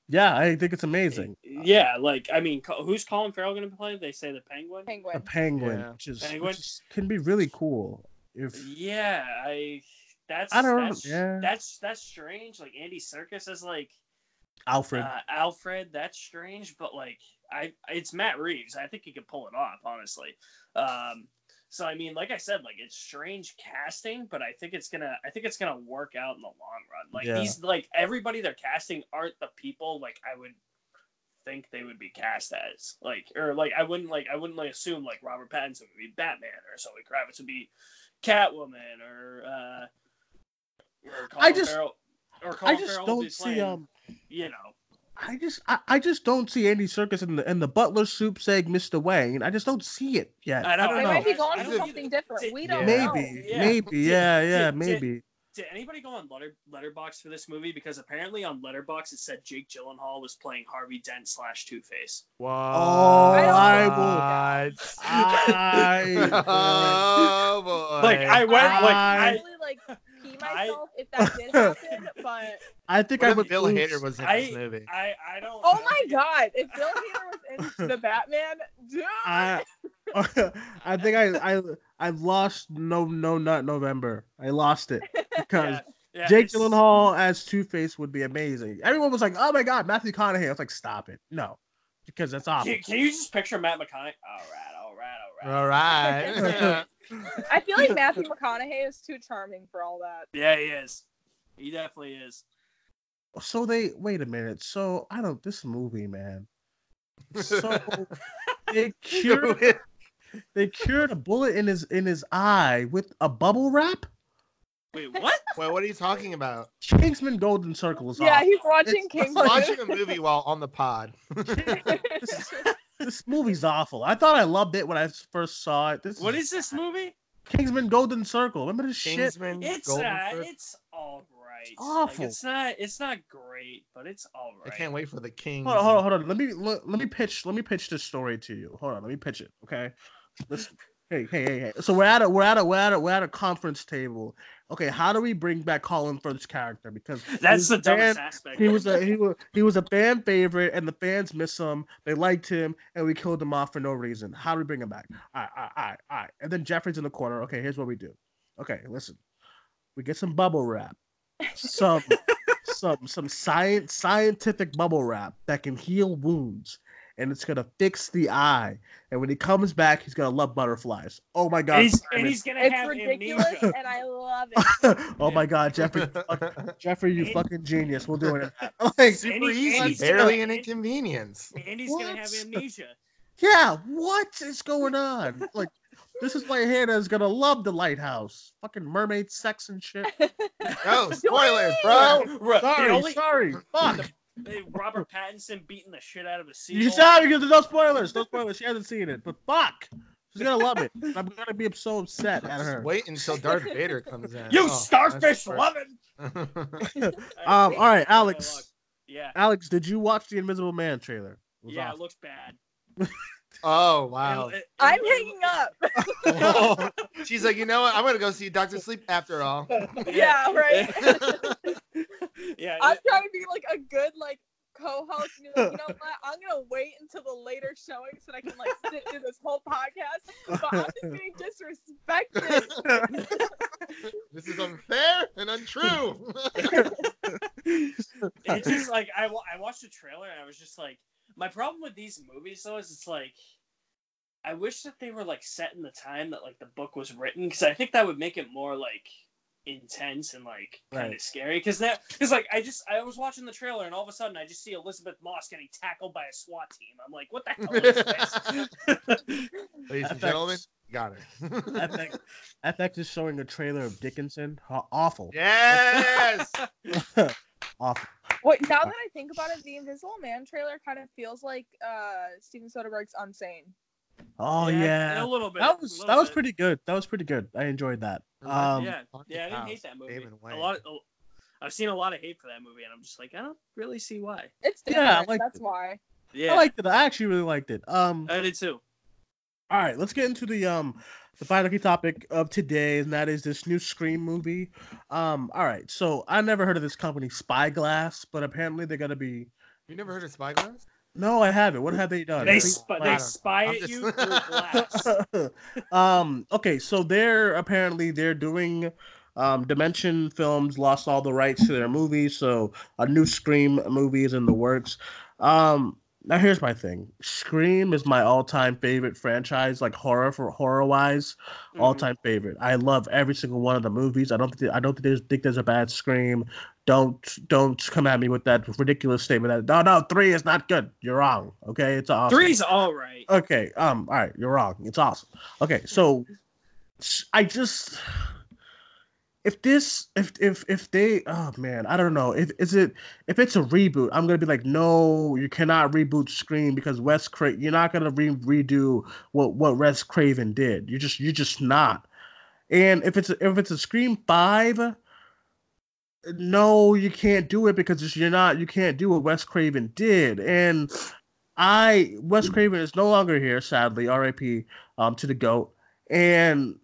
Yeah, I think it's amazing. Yeah, like I mean, who's Colin Farrell going to play? They say the Penguin. A Penguin. penguin, Yeah. which is, Penguin. which is- can be really cool. If Yeah, I. That's I don't know, That's, yeah. that's that's strange. Like Andy Serkis is like Alfred, uh, Alfred. That's strange, but like I, it's Matt Reeves. I think he could pull it off, honestly. Um, so I mean, like I said, like it's strange casting, but I think it's gonna, I think it's gonna work out in the long run. Like Yeah. these, like everybody they're casting aren't the people like I would think they would be cast as. Like or like I wouldn't like I wouldn't like assume like Robert Pattinson would be Batman or Zoe Kravitz would be Catwoman or uh or Colin I just- Farrell, or I just Farrell would be don't see um. you know I just I, I just don't see Andy Serkis in the in the Butler soup saying Mr. Wayne. I just don't see it yet. I I, don't oh, They know. might be going I for something different. Did- We don't Yeah. know. Maybe, Yeah. maybe, yeah, yeah, Did- did- maybe. Did anybody go on letter letterbox for this movie? Because apparently on letterbox it said Jake Gyllenhaal was playing Harvey Dent slash Two Face. What? Oh, I will- I oh boy. Like I went I like I- I actually like pee I- if that did happen, but I think What I would Bill lose- Hader was in I- this movie? I I don't. oh my god, if Bill Hader was in the Batman, dude, I, I think I I I lost no no not November. I lost it because Yeah, yeah, Jake it's- Gyllenhaal as Two Face would be amazing. Everyone was like, "Oh my god, Matthew McConaughey." I was like, "Stop it, no," because that's awful. Can, can you just picture Matt McConaughey? All right, all right, all right. All right. I feel like Matthew McConaughey is too charming for all that. Yeah, he is. He definitely is. So they wait a minute. So I don't this movie, man. So they cured they cured a bullet in his in his eye with a bubble wrap. Wait, what? Wait, what are you talking about? Kingsman Golden Circle is Yeah, awful. he's watching It's King. like- Watching a movie while on the pod. This movie's awful. I thought I loved it when I first saw it. This What is this movie? Kingsman Golden Circle? Remember this shit? Kingsman It's Golden uh, Circle. it's all right. awful. Like, it's not it's not great, but it's all right. I can't wait for the king. Hold on, hold on, hold on. Let me let, let me pitch let me pitch this story to you. Hold on, let me pitch it. Okay. Listen. Hey, hey, hey, hey. So we're at a we're at a we're at a we're at a conference table. Okay, how do we bring back Colin Firth's character? Because That's the dumbest fan- aspect. He was a he was he was a fan favorite, and the fans miss him. They liked him, and we killed him off for no reason. How do we bring him back? All right, all right, all right, all right. And then Jeffrey's in the corner. Okay, here's what we do. Okay, listen. We get some bubble wrap, some some some science scientific bubble wrap that can heal wounds, and it's gonna fix the eye. And when he comes back, he's gonna love butterflies. Oh my god! and he's, and he's gonna It's have ridiculous, amnesia. and I love it. oh my god, Jeffrey! Jeffrey, you And- fucking genius. We'll do it. Like, Super And he- and easy. Barely gonna- an inconvenience. And he's gonna have amnesia. Yeah, what is going on? Like, this is why Hannah's gonna love the lighthouse. Fucking mermaid sex and shit. Oh, spoilers, bro. Bro, Sorry, only, sorry. Fuck. the- Robert Pattinson beating the shit out of a seal. You saw because there's no spoilers. No spoilers. She hasn't seen it, but fuck, she's gonna love it. I'm gonna be so upset at her. Wait until Darth Vader comes in. You Oh, starfish that's loving. Um. All right, Alex. Yeah. Alex, did you watch the Invisible Man trailer? It was Yeah, it looks bad. oh wow. It- it- I'm it- hanging up. She's like, you know what? I'm gonna go see Doctor Sleep after all. yeah, right. yeah. I'm it- trying to be like a good like co-host. And be like, you know what? I'm gonna wait until the later showing so that I can like sit through this whole podcast. But I'm just getting disrespected. This is unfair and untrue. it's just like I, I watched the trailer and I was just like, my problem with these movies though is it's like, I wish that they were like set in the time that like the book was written because I think that would make it more like intense and like kind of Right. scary because that because like I just I was watching the trailer and all of a sudden I just see Elisabeth Moss getting tackled by a SWAT team. I'm like, what the hell is this? Ladies and FX. gentlemen, got it. FX, FX is showing a trailer of Dickinson. Aw- Awful. yes. Awful. Wait, now that I think about it, the Invisible Man trailer kind of feels like uh Steven Soderbergh's Unsane. Oh a yeah. little bit. That was little that was pretty good. That was pretty good. I enjoyed that. Um, yeah, yeah, I didn't House, hate that movie. A lot. Of, a, I've seen a lot of hate for that movie, and I'm just like, I don't really see why. It's Yeah, I different. liked That's it. why. Yeah, I liked it. I actually really liked it. Um. I did too. All right, let's get into the um the final key topic of today, and that is this new Scream movie. Um. All right. So I never heard of this company, Spyglass, but apparently they're gonna be. You never heard of Spyglass? No, I haven't. What have they done? They Please- spy, they spy at just- you through glass. um okay so they're apparently they're doing um dimension films lost all the rights to their movies so a new scream movie is in the works um now here's my thing scream is my all-time favorite franchise like horror for horror wise Mhm. all-time favorite i love every single one of the movies i don't think i don't think there's, think there's a bad scream don't don't come at me with that ridiculous statement that no no three is not good you're wrong okay it's awesome Three's all right. Okay. Um. All right. You're wrong. It's awesome. Okay. So, I just, if this if if if they oh man I don't know. If is it if it's a reboot I'm gonna be like no you cannot reboot Scream because Wes Craven you're not gonna re- redo what what Wes Craven did. You just you're just not. And if it's if it's a Scream five no you can't do it because you're not you can't do what Wes Craven did. And I Wes Craven is no longer here sadly R.I.P. um to the goat. And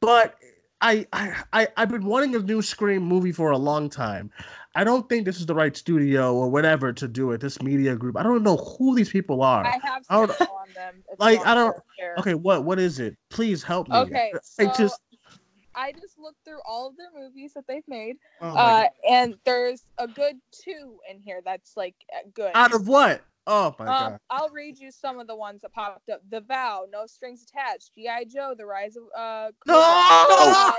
but I, I, I, I've been wanting a new Scream movie for a long time. I don't think this is the right studio or whatever to do it. This media group. I don't know who these people are. I have I on them. Like, I don't-. Okay, what what is it? Please help me. Okay, I just I just looked through all of their movies that they've made, oh uh, and there's a good two in here that's like uh, good. out of what? Oh my Um, god. I'll read you some of the ones that popped up. The Vow, No Strings Attached, G.I. Joe, The Rise of uh, No! uh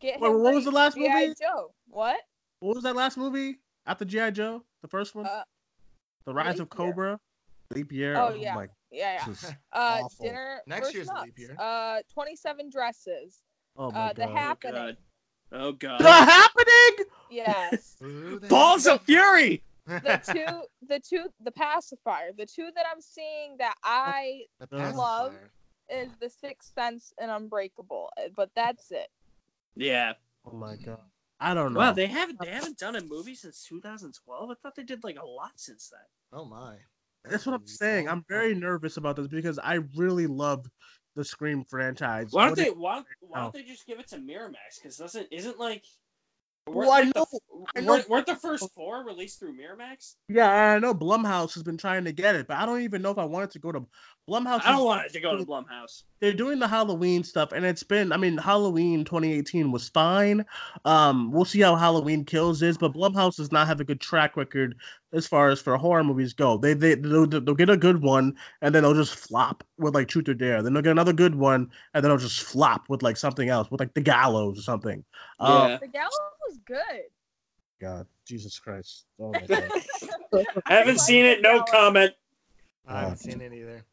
Get Wait, Him what was the last G.I. movie? GI Joe. What? What was that last movie after GI Joe? The first one. Uh, the Rise Leap of Year. Cobra. Leap Year. Oh, yeah. my Yeah, yeah. Uh, awful. Dinner. Next year's Schmucks, leap year. Uh, 27 Dresses. Oh my Uh, The god. Happening. Oh god. the happening. Yes. Balls of fury. The two, the two, the pacifier. The two that I'm seeing that I oh. Love. is the Sixth Sense and Unbreakable, but that's it. Yeah. Oh my god. I don't know. Wow, they haven't they haven't done a movie since 2012. I thought they did like a lot since then. Oh my. That's what I'm saying. I'm very nervous about this because I really love the Scream franchise. Why don't What they it- why, why oh. don't they just give it to Miramax? Because doesn't isn't like Well, I like the, know- I know- weren't, weren't the first four released through Miramax? Yeah, I know Blumhouse has been trying to get it, but I don't even know if I wanted to go to Blumhouse. I don't want it to go to Blumhouse. they're doing the Halloween stuff, and it's been. I mean, Halloween 2018 was fine. Um, we'll see how Halloween Kills is, but Blumhouse does not have a good track record as far as for horror movies go. They they they'll, they'll get a good one, and then they'll just flop with like Truth or Dare. Then they'll get another good one, and then they'll just flop with like something else, with like The Gallows or something. Um, Yeah. The Gallows was good. God, Jesus Christ! Oh my God, I haven't like seen it. No comment. I haven't seen it either.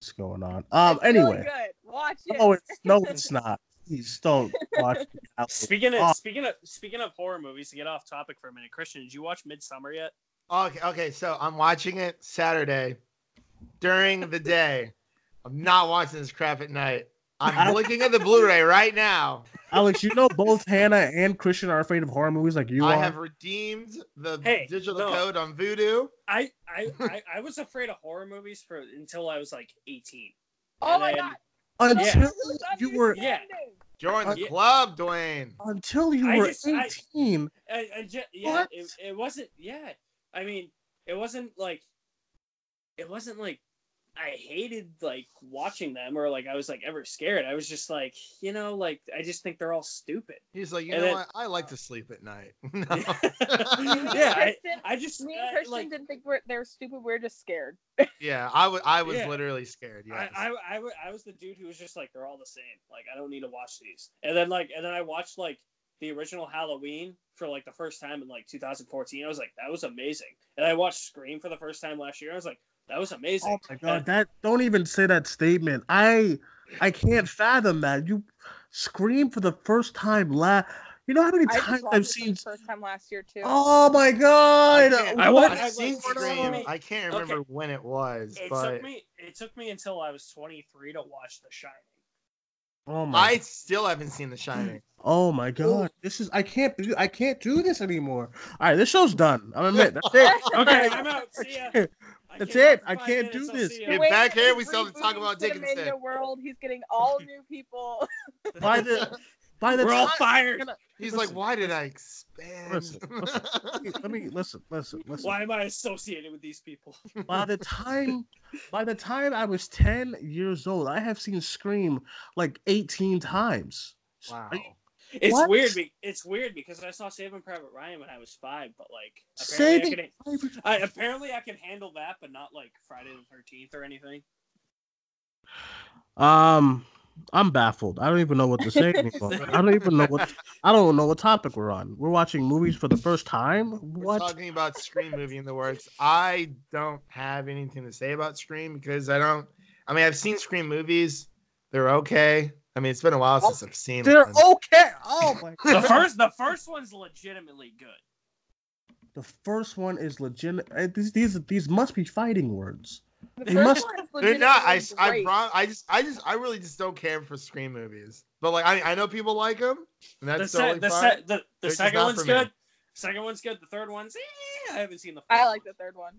What's going on? Um, It's anyway, good. Watch it. no, it's no, it's not. Please don't watch. The Speaking of Oh. speaking of speaking of horror movies, to get off topic for a minute, Christian, did you watch Midsommar yet? Okay, okay, so I'm watching it Saturday during the day. I'm not watching this crap at night. I'm looking at the Blu-ray right now. Alex, you know both Hannah and Christian are afraid of horror movies like you I are. I have redeemed the Hey, digital no. code on Vudu. I I, I I was afraid of horror movies for until I was like 18. Oh my god. Until Yeah. you were Yeah. Join the Yeah. club, Duane. until you I were just- 18. I, I ju- yeah, What? it, it wasn't. Yeah, I mean, it wasn't like, it wasn't like I hated like watching them or like I was like ever scared. I was just like, you know, like I just think they're all stupid. He's like, you And know then- what? I like to sleep at night. yeah, I, I just Me and uh, Christian like didn't think we're they're stupid. We're just scared. yeah, I was. I was Yeah. literally scared. Yes. I, I, I, w- I was the dude who was just like they're all the same. Like I don't need to watch these. And then like and then I watched like the original Halloween for like the first time in like 2014. I was like that was amazing. And I watched Scream for the first time last year. I was like that was oh amazing. Oh my god, that don't even say that statement. I I can't fathom that. You scream for the first time la You know how many I times I've seen the first time last year too. Oh my god. can't- I What? watched- I've seen like, Scream. I can't Okay. remember when it was, It but took me it took me until I was 23 to watch The Shining. Oh my I still haven't seen The Shining. Oh my god. This is I can't do I can't do this anymore. Alright, this show's done. I'm admit. That's it. Okay, I'm out. See ya. I That's came it. I can't do this. Get Wait, back here, we still have to talk rebooting about Cinemania Dickinson. World. He's getting all new people. By the by the We're all time fired. He's Listen, like, why did I expand? Listen, let me listen, listen, listen. Why am I associated with these people? by the time by the time I was 10 years old, I have seen Scream like 18 times. wow. Are you- It's What? weird. Be- it's weird because I saw Saving Private Ryan when I was five, but like apparently Saving I could, I, apparently I can handle that, but not like Friday the Thirteenth or anything. Um I'm baffled. I don't even know what to say anymore. I don't even know what I don't know what topic we're on. We're watching movies for the first time? What? We're What? talking about Scream movie in the works. I don't have anything to say about Scream because I don't. I mean, I've seen Scream movies. They're okay. I mean, it's been a while since I've seen They're one. okay. Oh my The first, the first one's legitimately good. The first one is legit. uh, These these these must be fighting words. The They must- They're not. I, legitimately I, brought, I just, I just, I really just don't care for Scream movies. But like, I, I know people like them, and The, that's se- totally the, fine. se- the, the second one's for me. good. Second one's good. The third one's eh, I haven't seen the. I like the third one.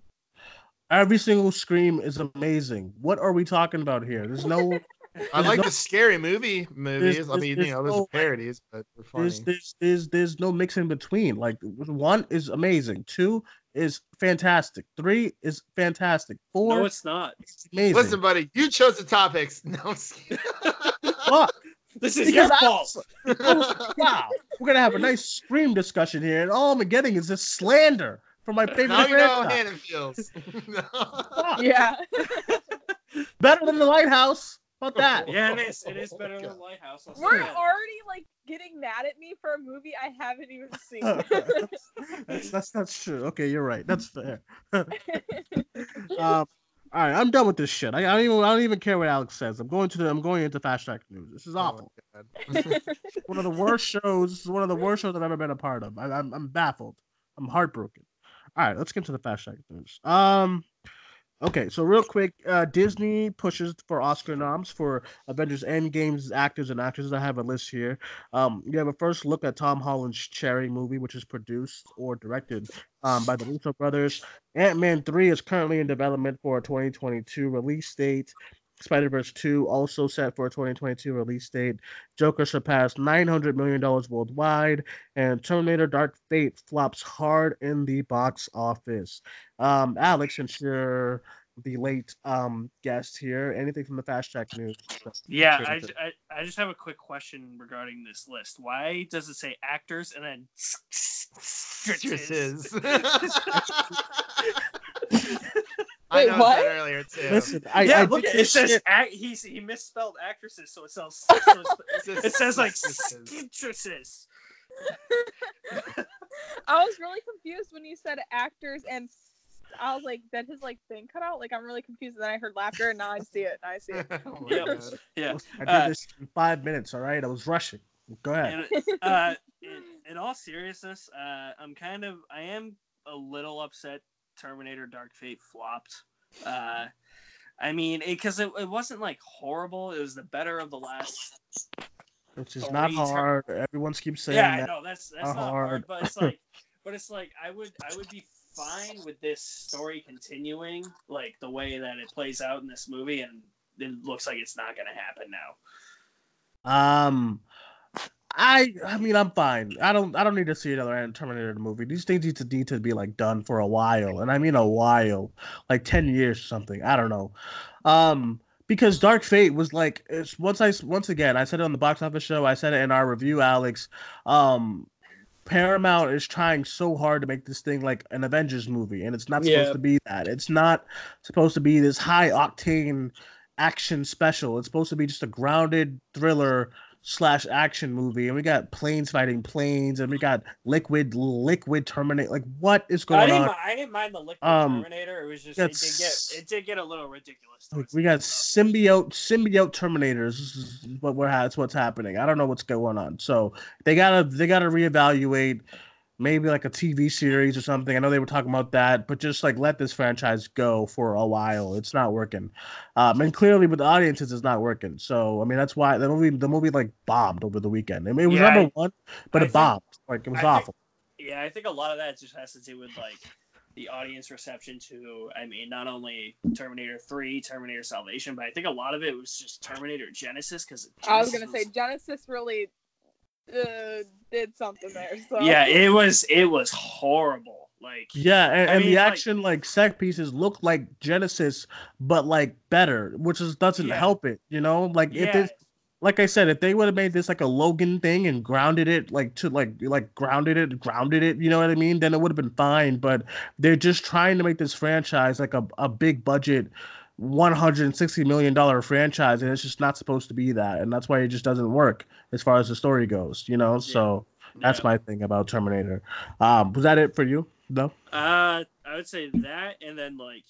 Every single scream is amazing. What are we talking about here? There's no I like no- the scary movie movies. I mean, you know, there's no- parodies, but they're funny. there's there's there's there's no mix in between. Like one is amazing, two is fantastic, three is fantastic, four No, it's not. is amazing. Listen, buddy, you chose the topics. No, I'm. Fuck. This is Because your I- fault. wow, we're gonna have a nice scream discussion here, and all I'm getting is this slander from my favorite now you know how franchise. Hannah feels. Fuck. Yeah. Better than the lighthouse. How About that. Yeah, it is. It is Oh better my than God. Lighthouse. I'll We're that. already like getting mad at me for a movie I haven't even seen. that's, that's that's true. Okay, you're right. That's fair. um, all right, I'm done with this shit. I, I don't even I don't even care what Alex says. I'm going to the I'm going into fast track news. This is Oh, awful. my God. one of the worst shows. This is one of the worst shows I've ever been a part of. I, I'm I'm baffled. I'm heartbroken. All right, let's get to the fast track news. Um, okay, so real quick, uh, Disney pushes for Oscar noms for Avengers Endgame's actors and actresses. I have a list here. Um, you have a first look at Tom Holland's Cherry movie, which is produced or directed um, by the Russo brothers. Ant Man 3 is currently in development for a 2022 release date. Spider Verse 2 also set for a 2022 release date. Joker surpassed $900 million worldwide, and Terminator Dark Fate flops hard in the box office. Um, Alex, since you're the late um, guest here, anything from the Fast Track News? Yeah, Sure, I, I, I just have a quick question regarding this list. Why does it say actors and then Stresses. I Wait, noticed what? that earlier too. Listen, I, yeah, I look, at it says shit- act, he's he misspelled actresses, so it says so it says like Stresses. actresses. I was really confused when you said actors and I was like, that his like thing cut out. Like I'm really confused. And then I heard laughter, and now I see it. Now I see it. Oh Yep. Yeah. I did Uh, this in five minutes, all right? I was rushing. Go ahead. And, uh, in, in all seriousness, uh, I'm kind of I am a little upset. Terminator Dark Fate flopped. Uh, I mean, because it, it, wasn't like horrible. It was the better of the last. Which is not hard. Everyone keeps saying yeah, I that. know that's that's not not hard, hard. but it's like, but it's like I would I would be fine with this story continuing like the way that it plays out in this movie, and it looks like it's not going to happen now. Um, I I mean I'm fine. I don't I don't need to see another Terminator movie. These things need to need to be like done for a while, and I mean a while, like ten years or something. I don't know. Um, because Dark Fate was like it's once I once again I said it on the box office show. I said it in our review, Alex. Um. Paramount is trying so hard to make this thing like an Avengers movie, and it's not supposed Yeah. to be that. It's not supposed to be this high octane action special. It's supposed to be just a grounded thriller slash action movie, and we got planes fighting planes, and we got liquid liquid Terminator. Like, what is I going didn't, on? I didn't mind the liquid Um, Terminator. It was just it did get it did get a little ridiculous. We got though. symbiote symbiote terminators. This is what we're that's what's happening. I don't know what's going on. So they gotta they gotta reevaluate. Maybe like a TV series or something. I know they were talking about that, but just like let this franchise go for a while. It's not working, um, and clearly with the audiences, it's not working. So I mean, that's why the movie the movie like bombed over the weekend. I mean, it was Yeah, number I- one, but I it think- bombed. Like it was I think- awful. Yeah, I think a lot of that just has to do with like the audience reception to. I mean, not only Terminator Three, Terminator Salvation, but I think a lot of it was just Terminator Genisys because I was gonna say Genisys really uh, did something there. So yeah, it was it was horrible. Like Yeah, and, and mean, the action like set pieces look like Genisys, but like better, which is doesn't Yeah. help it. You know, like if yeah, it's like I said, if they would have made this like a Logan thing and grounded it like to like like grounded it, grounded it, you know what I mean? Then it would have been fine. But they're just trying to make this franchise like a, a big budget, one hundred and sixty million dollar franchise, and it's just not supposed to be that, and that's why it just doesn't work as far as the story goes. You know, so that's yeah. my thing about Terminator. Um, was that it for you? No. Uh, I would say that, and then like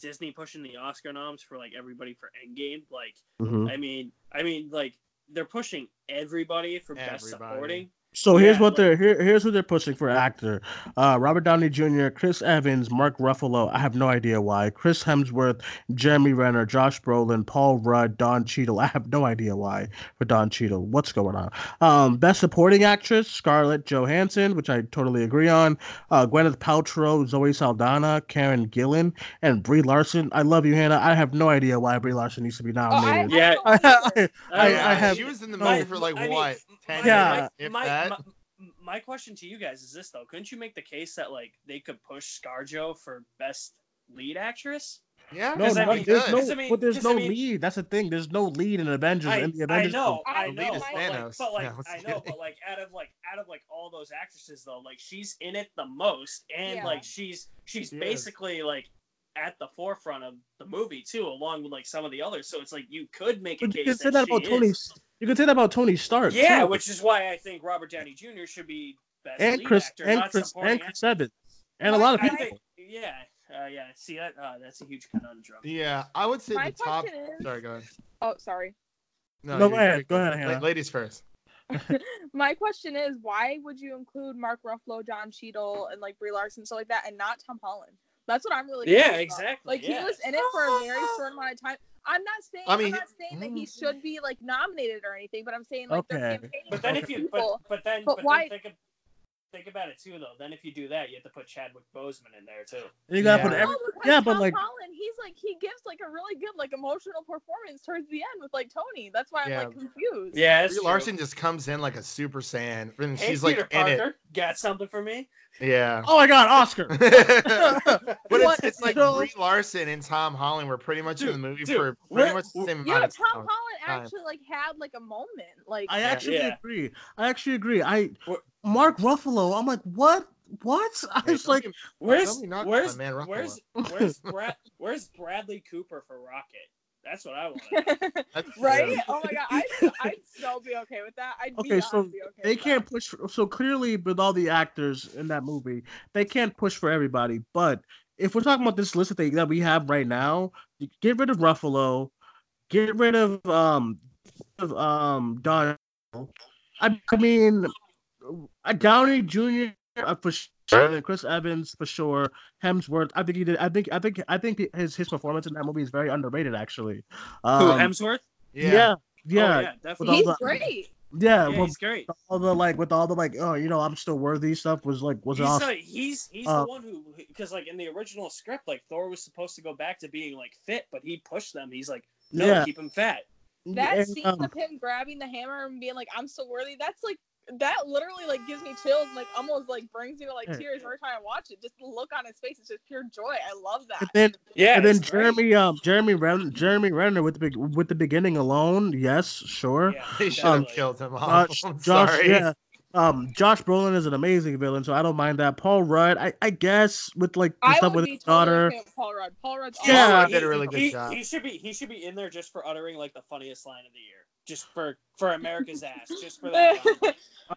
Disney pushing the Oscar noms for like everybody for Endgame. Like, Mhm. I mean, I mean, like they're pushing everybody for best supporting. So here's Yeah, what they're here, here's who they're pushing for actor. Uh, Robert Downey Jr., Chris Evans, Mark Ruffalo. I have no idea why. Chris Hemsworth, Jeremy Renner, Josh Brolin, Paul Rudd, Don Cheadle. I have no idea why for Don Cheadle. What's going on? Um, Best Supporting Actress Scarlett Johansson, which I totally agree on. Uh, Gwyneth Paltrow, Zoe Saldana, Karen Gillan, and Brie Larson. I love you, Hannah. I have no idea why Brie Larson needs to be Oh, I, nominated. Yeah. I, don't. I, I have She was in the movie for like I mean, what? Ten my- Yeah. years, if my, that. my, my question to you guys is this though: Couldn't you make the case that like they could push ScarJo for best lead actress? yeah, No, 'Cause I no, mean- there's no I mean- but there's no I mean- lead. That's the thing. There's no lead in Avengers. I, in the I Avengers. know, I I The lead know, but like, but like, No, I know, kidding. but like, out of like, out of like all those actresses though, like she's in it the most, and Yeah. like she's she's She is. basically like at the forefront of the movie too, along with like some of the others. So it's like you could make a But you case can say that she about Tony. is. You can say that about Tony Stark. Yeah, too. which is why I think Robert Downey Jr. should be best and lead Chris actor, and not Chris and. Chris Evans and a lot of people. think, yeah, uh, yeah. See that? Uh, that's a huge conundrum. yeah, I would say My the top. is- Sorry, go ahead. Oh, sorry. No, you're go ahead, go ahead, Hannah. Ladies first. My question is, why would you include Mark Ruffalo, John Cheadle, and like Brie Larson, stuff like that, and not Tom Holland? That's what I'm really. Yeah, confused about. exactly, Like yeah. he was in it for a very short amount of time. I'm not saying. I I mean, am not saying that he mm. should be like nominated or anything, but I'm saying like they're campaigning But then for if you, people. but, but then, But but, why- then think, of, think about it too, though. Then if you do that, you have to put Chadwick Boseman in there too. You gotta Yeah. put every. Oh, no, because yeah, but, Tom like- Holland, he's like he gives like a really good like emotional performance towards the end with like Tony. That's why I'm Yeah. like confused. Yeah, that's true. Larson just comes in like a super saiyan, and Hey, she's like Peter in Parker, got something for me? Yeah. Oh my God, Oscar. but it's, it's like No. Brie Larson and Tom Holland were pretty much in the movie dude, for we're- pretty much the same Yeah, amount of Tom time. Holland time. actually like had like a moment. Like I actually Yeah. agree. I actually agree. I What- Mark Ruffalo. I'm like, what? What? I Hey, was don't like, get- Where's Tell not to, where's man, Ruffalo. where's where's Brad, where's Bradley Cooper for Rocket? That's what I want. right? true. Oh my god, I'd, I'd so be okay with that. I'd Okay, be so honestly okay they can't push. For, so clearly, with all the actors in that movie, they can't push for everybody. But if we're talking about this list of things that we have right now, get rid of Ruffalo, get rid of um, of um Don. I, I mean, Downey Jr. Uh, for sure, and Chris Evans for sure. Hemsworth, I think he did. I think I think I think his his performance in that movie is very underrated. Actually, Who um, Hemsworth? yeah, Yeah. yeah, oh, yeah, yeah, definitely. He's the- great. yeah. Yeah, well, he's great. all the like with all the like oh you know I'm still worthy stuff was like was He's, awesome. uh, he's he's Uh, the one who because like in the original script, like Thor was supposed to go back to being like fit, but he pushed them. He's like, no, Yeah. keep him fat. That And, scene um, of him grabbing the hammer and being like, "I'm so worthy." That's like that literally like gives me chills and like almost like brings me to like tears every time I watch it. Just the look on his face is just pure joy. I love that. and then Yeah, and then it's great. Jeremy um Jeremy Ren- Jeremy Renner with the big with the beginning alone yes sure Yeah, They should have definitely. killed him off. Josh, I'm Josh sorry. yeah um Josh Brolin is an amazing villain so I don't mind that Paul Rudd I, I guess with like the I stuff with his totally daughter okay Paul Rudd. Paul Rudd's Yeah. awesome. Rudd did a really good he, job. He should be he should be in there just for uttering like the funniest line of the year, just for for America's ass, just for that. line.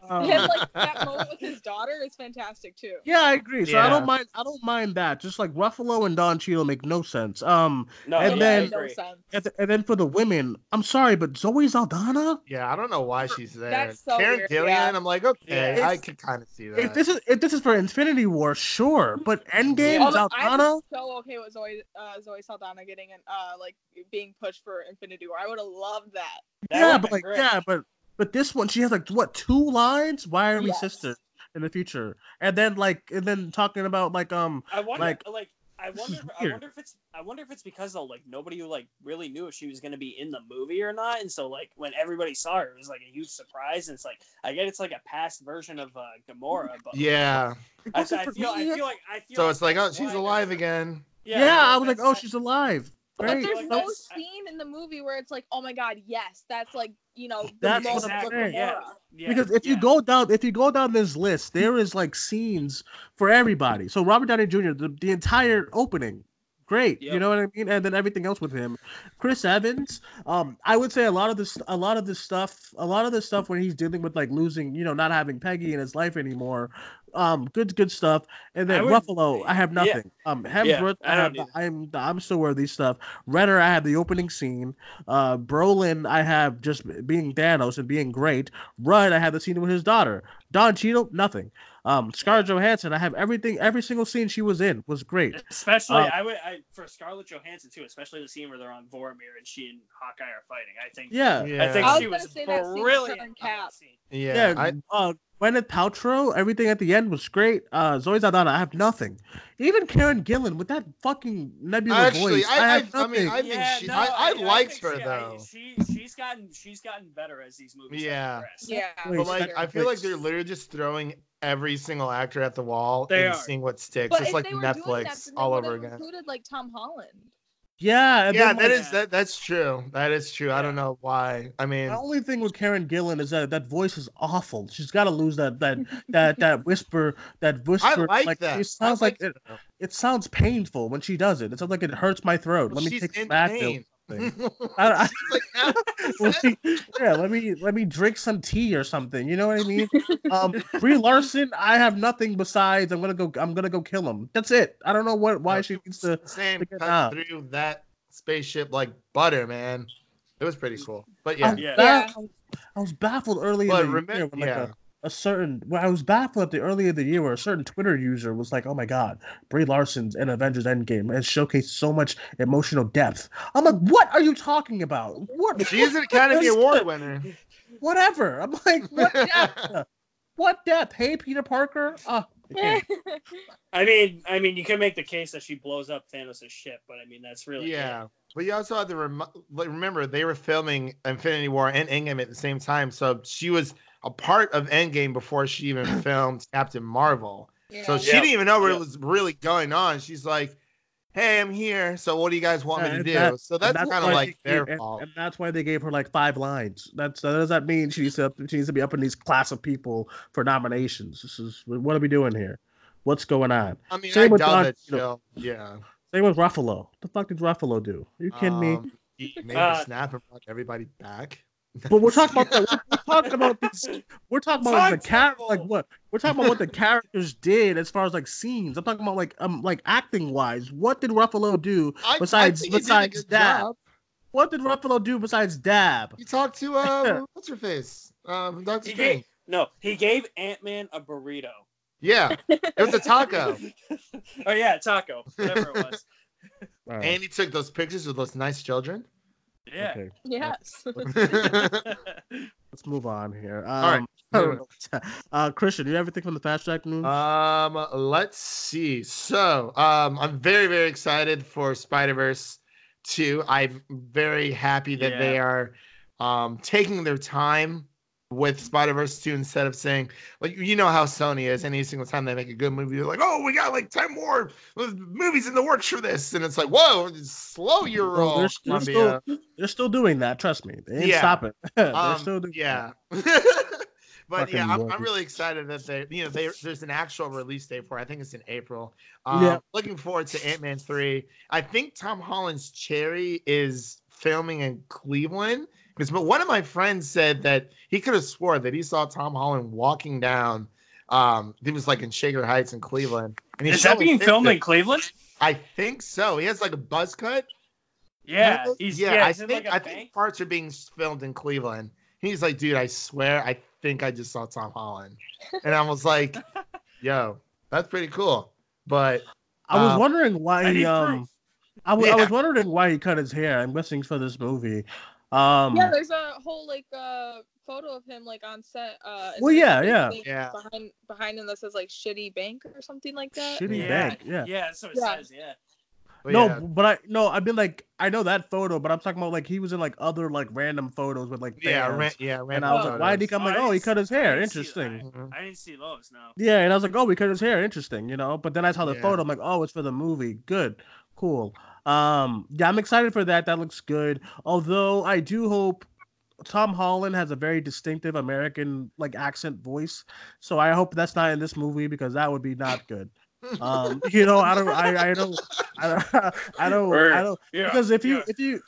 um, Him like that moment with his daughter is fantastic too. yeah I agree so I don't mind I don't mind that just like Ruffalo and Don Cheadle make no sense um No, And yeah, then- no sense. and, th- and then for the women I'm sorry but Zoe Saldana Yeah, I don't know why she's there. That's so Karen weird, Gillian, yeah. I'm like, okay, Yeah. I could kind of see that. if this is if this is for Infinity War sure but Endgame Oh, I'm Saldana so okay with Zoe uh, Zoe Saldana getting an uh like being pushed for Infinity War. I would have loved that. That yeah, but like, great. yeah, but but this one, she has like what two lines? Why are we Yes. sisters in the future? And then like, and then talking about like, um, I wonder, like, like, I wonder, I wonder if it's, I wonder if it's because though, like, nobody like really knew if she was gonna be in the movie or not, and so like when everybody saw her, it was like a huge surprise, and it's like I get it's like a past version of uh, Gamora, but yeah. it I, I feel, I feel like, I feel. So it's like, oh, she's alive again. yeah, I was like, oh, she's alive. But there's no that's- scene in the movie where it's like, oh my god, yes, that's like you know the That's moment what I'm with saying. Yeah. Yeah, because if you go down, if you go down this list, there is like scenes for everybody. So Robert Downey Jr. the, the entire opening, great. You know what I mean? And then everything else with him, Chris Evans. Um, I would say a lot of this, a lot of this stuff, a lot of this stuff when he's dealing with like losing, you know, not having Peggy in his life anymore. Um, good, good stuff. And I then would- Ruffalo, I have yeah. nothing. Um, Hemsworth, I I, have. The, I'm I'm still worthy stuff. Renner, I have the opening scene. Uh, Brolin, I have just being Thanos and being great. Rudd, I have the scene with his daughter. Don Cheadle, nothing. Um, Scarlett Johansson, I have everything. Every single scene she was in was great. Especially, Uh, I would I, for Scarlett Johansson too. Especially the scene where they're on Vormir and she and Hawkeye are fighting. I think. Yeah, Yeah. I think I was she gonna was say that scene brilliant. Cap. scene. Yeah, Yeah, I, uh, Gwyneth Paltrow, everything at the end was great. Uh, Zoe Saldana, I have nothing. Even Karen Gillan with that fucking nebula Actually, voice, I- I, I- have I mean, nothing. I think Yeah, she- no, I- I liked think her, she, I- though. she she's gotten she's gotten better as these movies. have Yeah. Yeah. But like. I feel like they're literally just throwing every single actor at the wall They and are. seeing what sticks. But it's like they that, Netflix all over again. Included like Tom Holland. Yeah, Yeah, that like, is that. That's true. That is true. I don't know why. I mean, The only thing with Karen Gillan is that that voice is awful. She's got to lose that that that that whisper. That whisper. I like that. It sounds like like it. It sounds painful when she does it. It sounds like it hurts my throat. Let me take in Advil. pain. Something. I, I, like, "Ah, let me, yeah, let me let me drink some tea or something. You know what I mean? Um, Brie Larson, I have nothing besides I'm gonna go. I'm gonna go kill him. That's it. I don't know what why No, she needs to. insane figure it cut out. through that spaceship like butter, man. It was pretty cool. But I yeah, was, Yeah. ba- I was- baffled early but in the year remember, when like yeah, a, a certain. Well, I was baffled at the early of the year where a certain Twitter user was like, "Oh my God, Brie Larson's in Avengers Endgame has showcased so much emotional depth." I'm like, "What are you talking about? What? she's an Academy Award winner. Whatever." I'm like, "What depth? what depth? Hey, Peter Parker. Uh, okay. I mean, I mean, you can make the case that she blows up Thanos' ship, but I mean, that's really Yeah, but you also have to rem- remember they were filming Infinity War and Endgame at the same time, so she was a part of Endgame before she even filmed Captain Marvel. So she Yeah. didn't even know what Yeah. was really going on. She's like, "Hey, I'm here. So what do you guys want Yeah, me to do?" that- so And that's, kind of like they their gave- and- fault. And, that's why they gave her like five lines. That's that does that mean she needs to she needs to be up in these class of people for nominations? This is what are we doing here? What's going on? I mean, same I with doubt Don that Cheadle. she'll. Yeah. Same with Ruffalo. What the fuck did Ruffalo do? Are you kidding me? Um, he made Uh, the snap and brought everybody back. But we're talking about the, we're talking about this. We're talking about the Time car like what? We're talking about what the characters did as far as like scenes. I'm talking about like um like acting wise. What did Ruffalo do? Besides- I think he did a besides good that, job. What did Ruffalo do besides dab? You talked to uh, what's her face? Um, Doctor Strange. gave, no, he gave Ant Man a burrito. Yeah, it was a taco. oh yeah, taco, whatever it was. All right, And he took those pictures with those nice children. Yeah. okay, Yes. let's move on here. Um, All right. I don't. Uh, Christian, you have everything from the fast track news? Um, let's see. So, um, I'm very, very excited for Spider Verse 2. I'm very happy that they are um taking their time with Spider Verse 2 instead of saying, like, you know how Sony is. Any single time they make a good movie, they're like, oh, we got like 10 more movies in the works for this. And it's like, whoa, slow your Oh, roll, they're, they're still they're still doing that. Trust me, they ain't Yeah. stopping. they're Um, still doing yeah. but yeah, I'm, I'm really excited that they, you know, they, there's an actual release date for. it. I think it's in April. Um, Yeah. Looking forward to Ant Man three. I think Tom Holland's Cherry is filming in Cleveland because, but one of my friends said that he could have swore that he saw Tom Holland walking down. Um, he was like in Shaker Heights in Cleveland, and he's Is that being filmed in. Cleveland? I think so. He has like a buzz cut. Yeah, he's yeah, yeah, I think like a I bank. think parts are being filmed in Cleveland. He's like, dude, I swear, I think I just saw Tom Holland, and I was like, yo, that's pretty cool. But I was Um, wondering why he um. proof. I I was wondering why he cut his hair. I'm guessing for this movie. Um, yeah, there's a whole like uh photo of him like on set. Uh, Well, yeah, like, yeah. thing Yeah. Behind behind him that says like shitty bank or something like that. shitty Yeah. bank. Yeah. Yeah, that's what it Yeah. says. Yeah. But no, yeah, but I no, I've been like I know that photo, but I'm talking about like he was in like other like random photos with like yeah, ran, yeah, and I was like, why did he photos. come? Oh, like, oh, he cut his see- I hair. didn't see that. Interesting. Mhm. I didn't see those. No. Yeah, and I was like, oh, he cut his hair. Interesting, you know. But then I saw the Yeah. photo. I'm like, oh, it's for the movie. Good, cool. Um, yeah, I'm excited for that. That looks good. Although I do hope Tom Holland has a very distinctive American like accent voice. So I hope that's not in this movie because that would be not good. Um, you know, I don't, I, I don't, I don't, I don't, I don't Yeah. because if you yeah. if you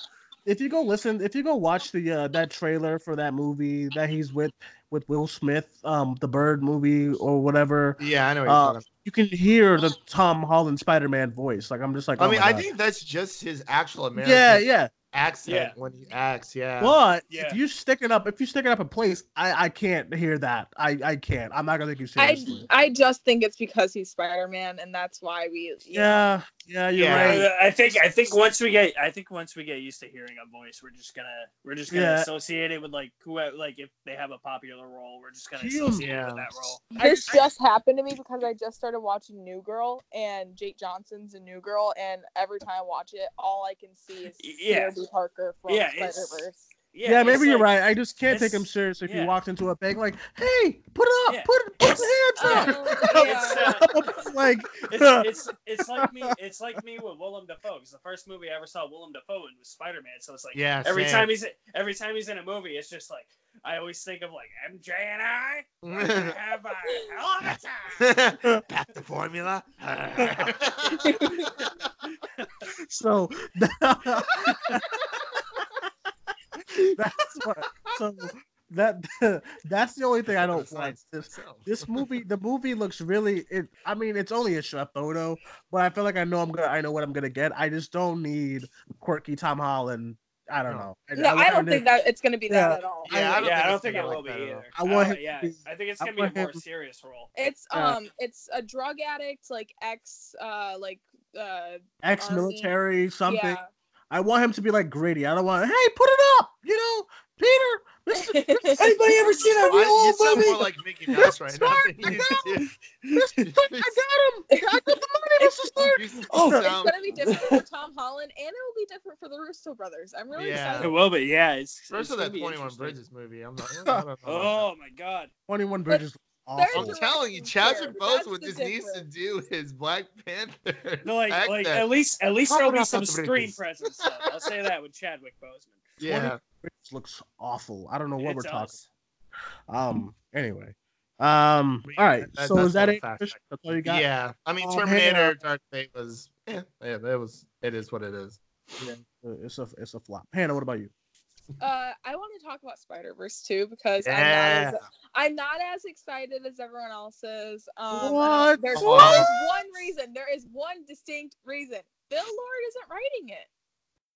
if you go listen, if you go watch the uh, that trailer for that movie that he's with with Will Smith, um, the Bird movie or whatever, Yeah, I know. What you're uh, talking you can hear the Tom Holland Spider Man voice. Like I'm just like, about. I oh mean, I God. think that's just his actual American yeah, yeah. Accent Yeah. when he acts. Yeah. But Yeah. if you stick it up, if you stick it up a place, I I can't hear that. I I can't. I'm not gonna take you seriously. I I just think it's because he's Spider Man, and that's why we. Yeah. know. Yeah, yeah, you're Yeah. right. I think I think once we get I think once we get used to hearing a voice, we're just gonna we're just gonna Yeah. associate it with like who like if they have a popular role, we're just gonna He- associate it Yeah. with that role. This just happened to me because I just started watching New Girl, and Jake Johnson's a New Girl, and every time I watch it, all I can see is Yeah. Sarah Parker from Yeah, Spider Verse. Yeah, it's maybe you're right. I just can't take him it's- serious if he yeah. walked into a bank like, "Hey, put it up, Yeah. put put the hands Oh, up." It's, uh, like, It's, it's it's like me it's like me with Willem Dafoe because the first movie I ever saw Willem Dafoe in was Spider Man. So it's like Yeah. every same. time he's every time he's in a movie, it's just like I always think of like MJ and I have a hell of a time. Back to formula. so that's what. So that that's the only thing I don't like. This this movie, the movie looks really. It. I mean, it's only a shot photo, but I feel like I know I'm gonna. I know what I'm gonna get. I just don't need quirky Tom Holland. I don't know. No, I don't think that it's gonna be that at all. Yeah, I don't yeah, think I don't think it will be that either. I want Uh, yeah, be- I think it's gonna be a want him more serious role. It's Yeah. um, it's a drug addict, like ex, uh, like uh, ex-military something. yeah. I want him to be like Grady. I don't want. Hey, put it up. You know, Peter. Mr. Anybody ever seen that Why, real you old sound movie? more like Mickey Mouse right now. Smart, than you I do. Mr. I got him. I got the money, Mr. Stark. Oh, it's gonna be different for Tom Holland, and it will be different for the Russo brothers. I'm really Yeah. It will be, yeah. It's Especially it's gonna that 21. Bridges movie. I'm not. I don't know about that. Oh my god. Twenty-one Bridges. There's Awesome. I'm telling you, Chadwick there, that's Boseman the just needs to do his Black Panther. No, like, like at least at least Talk there'll be some screen Bridges. presence. Though. I'll say that with Chadwick Boseman. yeah. Bridges looks awful. I don't know what It we're talking. does. Um. Anyway. Um. But All yeah, right. that- so that's is that all it? fast Chris? fact. That's all you got. Yeah. I mean, Oh, Terminator man. Dark Fate was. Yeah. Yeah. It was. It is what it is. Yeah, It's a it's a flop. Hannah, what about you? Uh, I want to talk about Spider Verse too because I'm not as I'm not as excited as everyone else is. Um, What? There's, What? there's one reason. There is one distinct reason. Phil Lord isn't writing it,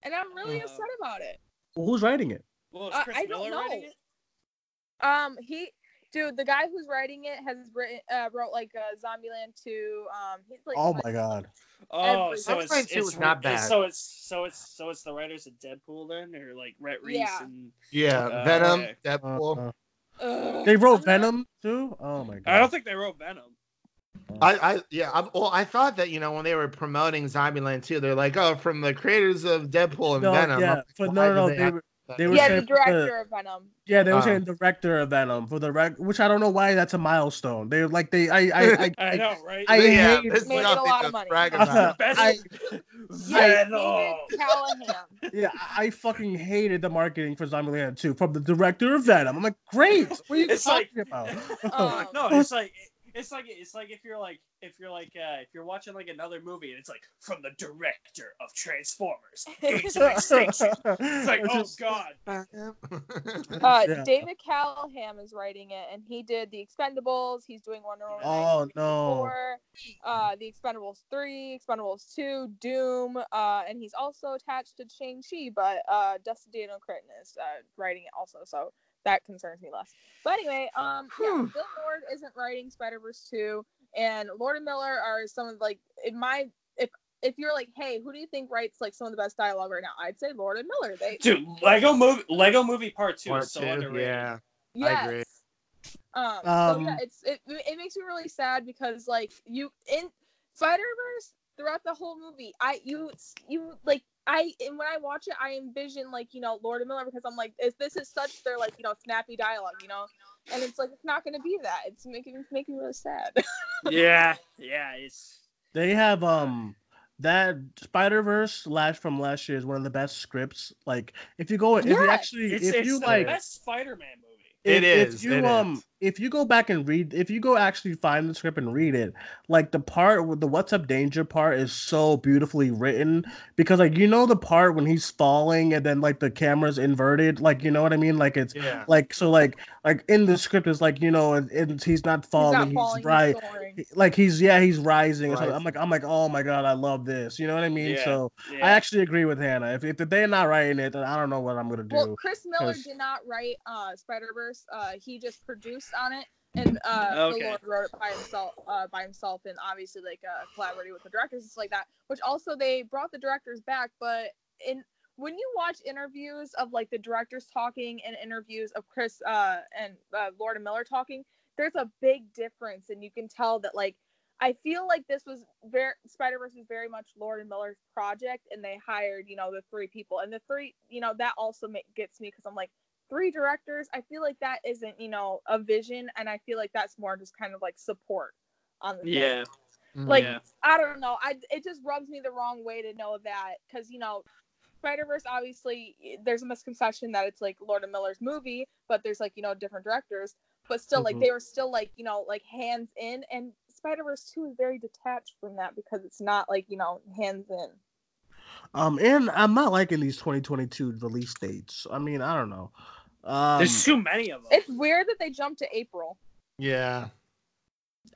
and I'm really Uh, upset about it. Well, who's writing it? Well, is Uh, Chris I don't Miller writing know. it? Um, he, dude, the guy who's writing it has written, uh, wrote like uh, Zombieland 2. Um, he's like, Oh my god. Oh, Every- so it's, it's it's not it's- bad. So it's so it's so it's the writers of Deadpool then, or like Rhett Reese Yeah. and Yeah. Uh, Venom. okay. Uh, Deadpool. uh, Ugh, they wrote Venom too. Oh my god. I don't think they wrote Venom. I, I yeah, I, well, I thought that you know when they were promoting Zombieland 2, they're like, oh, from the creators of Deadpool and No, Venom. Yeah, like, but why no, do no, they they were, that? They were Yeah, saying the for the- director of Venom. yeah, they were Oh. saying director of Venom for the rec, which I don't know why that's a milestone. They like they I I I, I know, right? I yeah, hate- this is Made a lot of money. brag Uh, I- Yeah, Venom. David Callaham. yeah I fucking hated the marketing for Zombieland 2 from the director of Venom. I'm like, great. What are you It's like- talking about? Um, no, it's like it's like it's like if you're like if you're like uh, if you're watching like another movie and it's like from the director of Transformers, Age of Extinction. It's like, It's oh just- god. Uh, Yeah. David Callaham is writing it, and he did the Expendables. He's doing Wonder Woman. Oh, 1984, Uh, the Expendables three, Expendables two, Doom, uh, and he's also attached to Shang Chi. But uh, Destin Daniel Cretton is uh, writing it also, so that concerns me less. But anyway, um, yeah, Phil Lord isn't writing Spider Verse two, and Lord and Miller are some of like in my if if you're like, hey, who do you think writes like some of the best dialogue right now? I'd say Lord and Miller. They Dude, Lego movie Lego movie part two Part is so two, underrated. yeah. Yes. I agree. Um, so Um, yeah, it's it, it makes me really sad because like you in Spider Verse throughout the whole movie, I you you like I and when I watch it, I envision like you know Lord and Miller because I'm like if this is such their like you know snappy dialogue, you know, and it's like it's not gonna be that. It's making it's making me really sad. Yeah, yeah, it's They have um that Spider Verse last from last year is one of the best scripts. Like if you go if you actually it's, if it's you the like best Spider-Man movie. if, It if you it um is. If you go back and read, if you go actually find the script and read it, like the part with the "What's Up Danger" part is so beautifully written because, like, you know, the part when he's falling and then like the camera's inverted, like, you know what I mean? Like it's Yeah. like so, like, like in the script is like, you know, and, and he's not falling, he's, falling, he's right. Like he's yeah, he's rising. or something. I'm like, I'm like, oh my god, I love this. You know what I mean? Yeah. So Yeah. I actually agree with Hannah. If if they're not writing it, then I don't know what I'm gonna do. Well, Chris Miller did not write uh, Spider Verse. Uh, he just produced on it, and uh, Okay. the Lord wrote it by himself. Uh, by himself, and obviously like uh, collaborating with the directors and stuff like that. Which also they brought the directors back, but in when you watch interviews of like the directors talking and interviews of Chris uh, and uh, Lord and Miller talking, there's a big difference, and you can tell that like. I feel like this was very Spider Verse was very much Lord and Miller's project, and they hired you know the three people, and the three you know that also ma- gets me because I'm like three directors. I feel like that isn't you know a vision, and I feel like that's more just kind of like support on the thing. Yeah. Like Yeah. I don't know. I it just rubs me the wrong way to know that because you know Spider Verse obviously there's a misconception that it's like Lord and Miller's movie, but there's like you know different directors, but still like Mhm. they were still like you know like hands in, and Spider Verse two is very detached from that because it's not like you know hands in. Um, and I'm not liking these 2022 release dates. I mean, I don't know. Um, There's too many of them. It's weird that they jumped to April. Yeah.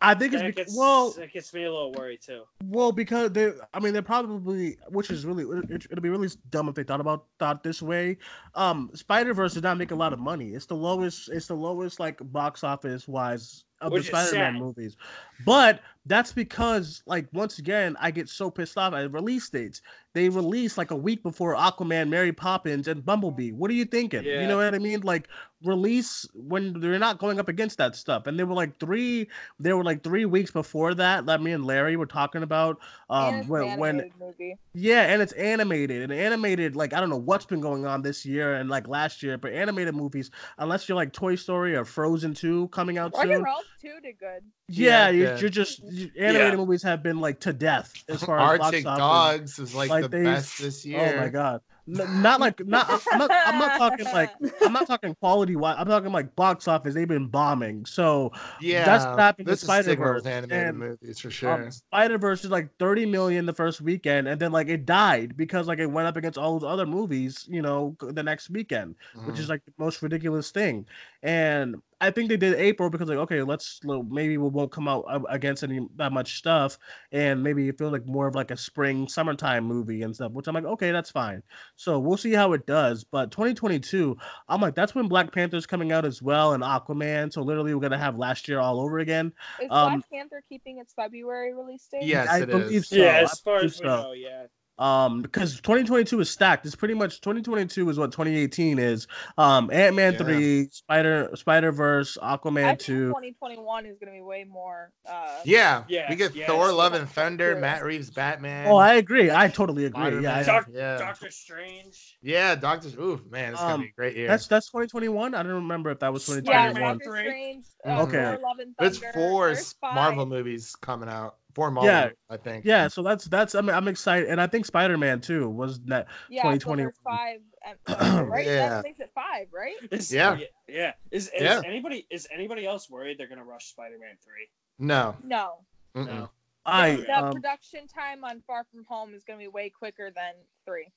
I think it's that because, gets, well, It gets me a little worried too. well, because they. I mean, they're probably, which is really, it, it'd be really dumb if they thought about thought this way. Um, Spider Verse did not make a lot of money. It's the lowest. It's the lowest like box office wise of Which the Spider-Man sad. movies. But that's because, like, once again, I get so pissed off at release dates. They release like a week before Aquaman, Mary Poppins, and Bumblebee. What are you thinking? You know what I mean? Like, release when they're not going up against that stuff. And they were like three. They were like three weeks before that. That me and Larry were talking about. and Um, it's when, an when movie. yeah, and it's animated. And animated, like I don't know what's been going on this year and like last year, but animated movies, unless you're like Toy Story or Frozen 2 coming out Wreck-It soon. Ralph too did good. Yeah, Yeah, you're, you're just animated Yeah. movies have been like to death as far as Arctic box office. Dogs was like, Like, the they- best this year. Oh my god. Not like not I'm not I'm not talking like I'm not talking quality wise. I'm talking like box office. They've been bombing. So Yeah, That's what happened is Spider-Verse, with animated and, movies for sure. um, Spider Verse is like 30 million the first weekend, and then like it died because like it went up against all those other movies, you know, the next weekend. which Mhm. is like the most ridiculous thing. And I think they did April because like okay, let's maybe we won't come out against any that much stuff, and maybe it feels like more of like a spring summertime movie and stuff. Which I'm like, okay, that's fine. So we'll see how it does. But 2022, I'm like, that's when Black Panther's coming out as well, and Aquaman. So literally, we're gonna have last year all over again. Is Um, Black Panther keeping its February release date? Yes, I it believe is. so. yeah, as far as we so. know, yeah. Um, because 2022 is stacked. It's pretty much 2022 is what 2018 is. Um, Ant Man Yeah. three, Spider Spider Verse, I Aquaman think two. 2021 is gonna be way more. Uh, Yeah, Yeah, we get yeah, Thor: it's- Love and Thunder, Yeah. Matt Reeves Batman. Oh, I agree. I totally agree. Yeah, Spider-Man. I- Doc- yeah. Doctor Strange. yeah, Doctor. Oof, man, it's gonna Um, be a great year. that's that's 2021. I don't remember if that was yeah, 2021. Doctor. Strange. Uh. Okay. Thor, Love and There's Thunder. four There's. Marvel movies coming out. Four Marvel, Yeah. I think. Yeah, so that's that's I'm I'm excited, and I think Spider Man too was that. Yeah, so five. right, Yeah. that makes it five, right? Is, Yeah. yeah. Is, is Yeah. anybody is anybody else worried they're gonna rush Spider-Man three? No. No. Mm-mm. No. I the um, production time on Far From Home is gonna be way quicker than three.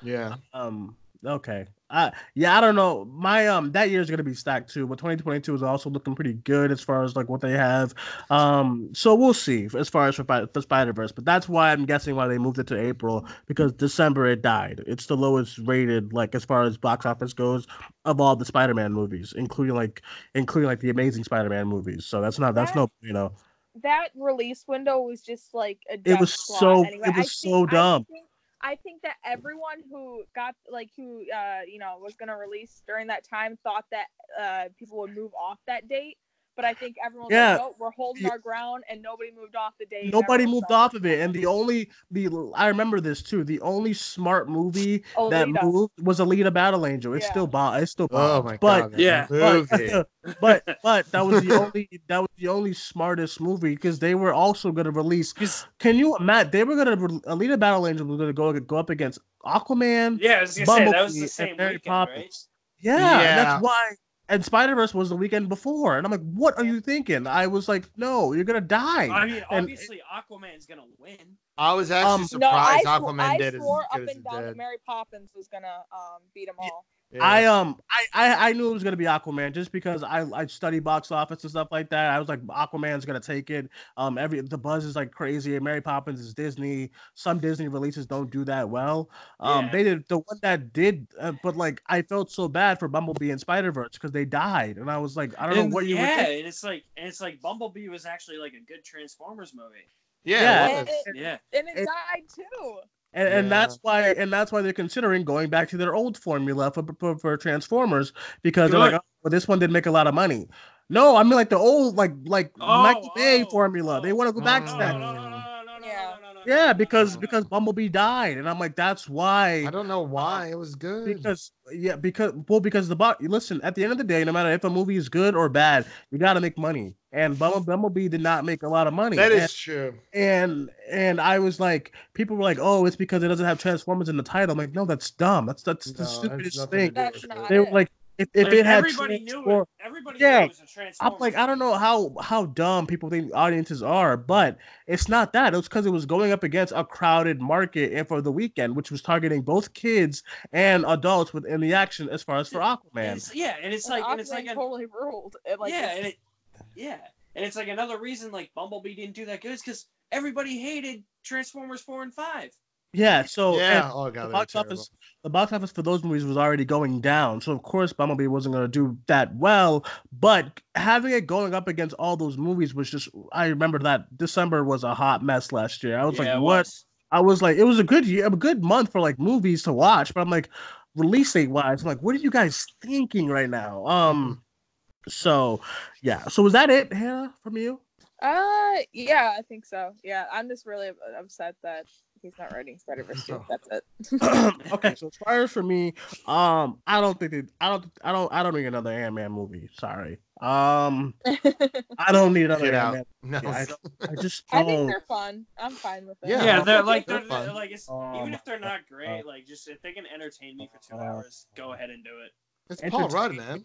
Yeah. um okay. Uh yeah, I don't know. My um that year's gonna be stacked too, but 2022 is also looking pretty good as far as like what they have. Um, so we'll see as far as for, for Spider Verse, but that's why I'm guessing why they moved it to April because December it died. It's the lowest rated like as far as box office goes of all the Spider Man movies, including like including like the Amazing Spider Man movies. So that's not that's no you know That release window was just like a. It was so- Anyway. it was so think- I dumb. think- I think that everyone who got like who uh you know was gonna release during that time thought that uh people would move off that date, but I think everyone Yeah. like, no, we're holding Yeah. our ground and nobody moved off the date. and nobody moved off of it and the only the i remember this too the only smart movie oh, that moved was alita battle angel it's Yeah. still bomb it's still Oh my but god. yeah. Movie. but but that was the only that was the only smartest movie because they were also going to release can you imagine they were going to re- alita battle angel was going to go go up against aquaman yeah, I was gonna say that was the same Mary weekend, right? Yeah, Yeah. that's why and Spider Verse was the weekend before, and I'm like, what are you thinking? I was like, no, you're gonna die. I mean, And- obviously Aquaman's gonna win. I was actually Um, no, I, surprised sw- Aquaman I did as swore up as and it down that. Mary Poppins was gonna um beat them all. Yeah. I um I, I I knew it was gonna be Aquaman just because I I study box office and stuff like that. I was like Aquaman's gonna take it. Um every the buzz is like crazy. Mary Poppins is Disney. Some Disney releases don't do that well. Um Yeah. they did the one that did, uh, but like I felt so bad for Bumblebee and Spider Verse because they died, and I was like I don't And know what you yeah, would think. and it's like and it's like Bumblebee was actually like a good Transformers movie. yeah, Yeah. it was. Yeah. And it It- died too. And, and that's why and that's why they're considering going back to their old formula for for, for Transformers because they're like, oh, well, this one didn't make a lot of money. No, I mean like the old like like Oh, Michael Bay oh, formula. They want to go back No, to that. no, no, no, Yeah. because no, no, because. Bumblebee died, and I'm like, that's why. I don't know why uh, it was good. Because yeah, because well, because the box. Listen, at the end of the day, no matter if a movie is good or bad, you got to make money. And Bumble- Bumblebee did not make a lot of money. that and, is true. and and I was like, people were like, oh, it's because it doesn't have Transformers in the title. I'm like, no, that's dumb. That's that's No, the stupidest thing. That's with not it. They were like, if, if Like, it had everybody knew Transform- it. Everybody Yeah. knew it was a Transformers. I'm like, I don't know how how dumb people think audiences are, but it's not that. It was because it was going up against a crowded market and for the weekend, which was targeting both kids and adults within the action as far as for And Aquaman. it's, yeah, and it's And like and it's like Aquaman an, totally ruled. It, like, yeah, and it yeah, and it's like another reason like Bumblebee didn't do that good is because everybody hated Transformers four and five. Yeah, so yeah. Oh god. the box office the box office for those movies was already going down. So of course Bumblebee wasn't gonna do that well. But having it going up against all those movies was just I remember that December was a hot mess last year. I was Yeah, like, what? was. I was like, it was a good year, a good month for like movies to watch, but I'm like, release date wise, I'm like, what are you guys thinking right now? Um, so yeah, so was that it, Hannah, from you? Uh, yeah, I think so. Yeah, I'm just really upset that he's not writing Spider Verse 2. That's it. okay, so as far as for me, um, I don't think that I don't, I don't, I don't need another Ant Man movie. Sorry, um, I don't need another Get Ant. Man. No. Yeah, I don't, I just I think they're fun. I'm fine with it. Yeah, Yeah, they're they're like they're, they're like it's, Um, even if they're not great, uh, like just if they can entertain me for two uh, hours, go ahead and do it. It's Paul Rudd, man.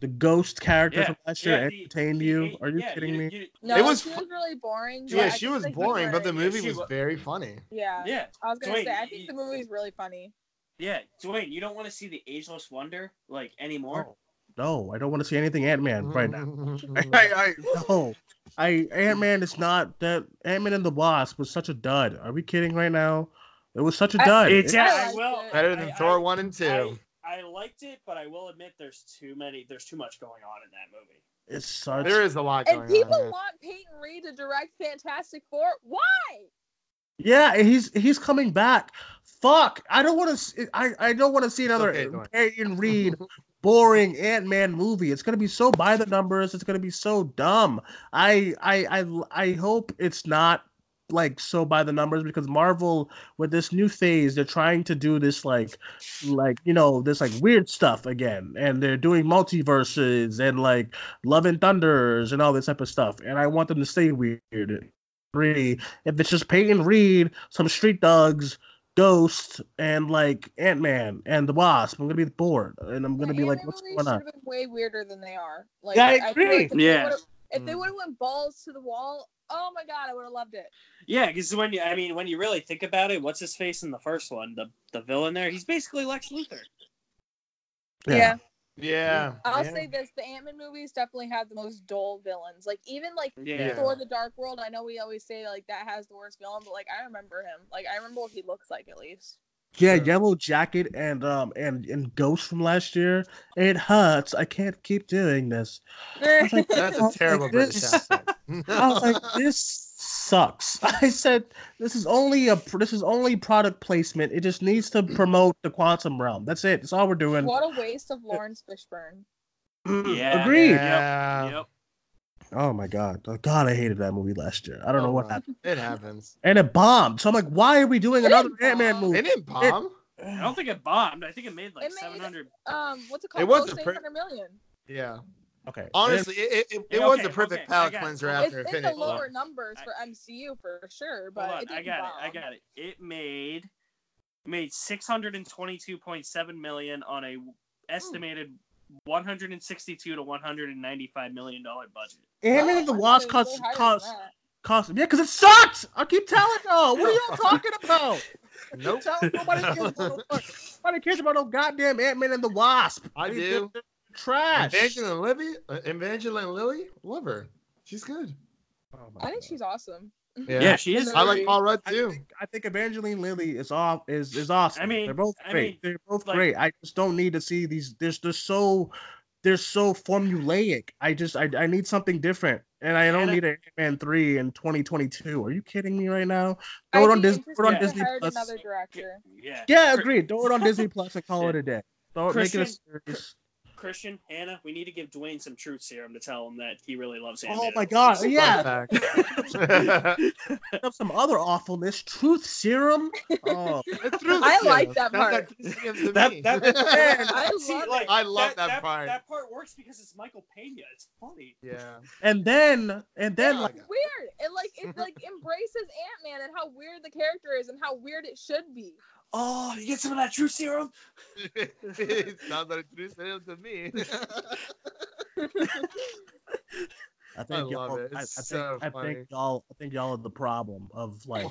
The ghost character Yeah, from last year yeah, entertained the- you? Are you yeah, kidding me? you- No, It was she was really boring. but Yeah, she was the boring, but the movie she was wa- very funny. Yeah, yeah, I was gonna Dwayne, say I you- think the movie's really funny. yeah, Dwayne, you don't want to see the ageless wonder like anymore. Oh, no, I don't want to see anything Ant Man right now. now. I, I no, I Ant Man is not that Ant Man and the Wasp was such a dud. Are we kidding right now? It was such a dud. It's It- I I liked will. Better than I- Thor I- one and two. I, I liked it, but I will admit there's too many. There's too much going on in that movie. it's such. there is a lot going on. And people on. yeah. want Peyton Reed to direct Fantastic Four. Why? Yeah, he's he's coming back. Fuck! I don't want to. I I don't want to see another okay, Peyton Reed boring Ant Man movie. It's gonna be so by the numbers. It's gonna be so dumb. I I I I hope it's not like so by the numbers because Marvel with this new phase they're trying to do this like like you know this like weird stuff again and they're doing multiverses and like love and thunders and all this type of stuff and I want them to stay weird agree. If it's just Peyton Reed, some street dogs, Ghost, and like Ant Man and the Wasp, I'm gonna be bored, and I'm gonna The be like, what's going on? been way weirder than they are. Like, Yeah, I feel agree. like if they Yeah. would've- If they Mm. would have went balls to the wall, oh my god, I would have loved it. Yeah, because when you, I mean, when you really think about it, what's his face in the first one? The the villain there, he's basically Lex Luthor. Yeah. Yeah. I'll yeah. say this: the Ant Man movies definitely have the most dull villains. Like even like Yeah. Thor: The Dark World. I know we always say like that has the worst villain, but like I remember him. Like I remember what he looks like at least. Yeah, Sure. Yellow Jacket and um and and Ghost from last year. It hurts. I can't keep doing this. like, That's Oh, a terrible like British this- accent. I was like, this sucks. I said, this is only a this is only product placement. It just needs to promote the quantum realm. That's it. That's all we're doing. what a waste of Laurence Fishburne. Yeah. Agreed. Yeah. Yep. Oh my god. Oh, god, I hated that movie last year. I don't know Oh, what well. happened. It happens. And it bombed. So I'm like, why are we doing It another didn't Ant Man movie? It didn't bomb. I don't think it bombed. I think it made like It made- seven hundred. Um, what's it called? It was Close a per- 800 million. Yeah. Okay. Honestly, it, it, it, it Yeah, was okay, the perfect okay, palate got it. cleanser Hold It's after in the lower War. numbers for MCU for sure, but Hold on, it I didn't got bomb. it. I got it. It made it made six hundred and twenty two point seven million on a estimated 162 to 195 million dollar budget. Ant Man and the Wasp thought it cost was way higher than cost that. cost yeah, because it sucked. I keep telling y'all. What are y'all talking about? Nope. Tell nobody cares about no, fuck- nobody cares about no goddamn Ant Man and the Wasp. I They- do. Trash. Evangeline Lilly, uh, Evangeline Lilly, love her. She's good. Oh my I think she's awesome. Mm-hmm. Yeah, she is. I like Paul Rudd I too. think, I think Evangeline Lilly is off is is awesome. I mean- they're both I great. mean, they're both like- great. I just don't need to see these. They're they're so they're so formulaic. I just I, I need something different, and I don't Hannah- need an Man three in 2022. Are you kidding me right now? I'd Throw it on be Disney. Throw it on Disney hired Plus. another director. Yeah. Yeah, agreed. Throw it on Disney Plus and call it a day. Throw it, make it a Christian- series. Christian, Hannah, we need to give Dwayne some truth serum to tell him that he really loves Oh my god, yeah. Have some other awfulness. Truth serum. Oh, truth I like that part. like TCM to That- me. that- I See, love like. I love that part. That part works because it's Michael Pena. It's funny. yeah. and then and then Yeah. like It's weird. It like it like embraces Ant Man and how weird the character is and how weird it should be. Oh, you get some of that truth serum? Sounds like true serum to me. I think I y'all, it. I, I It's think, so I think y'all, I think y'all are the problem of like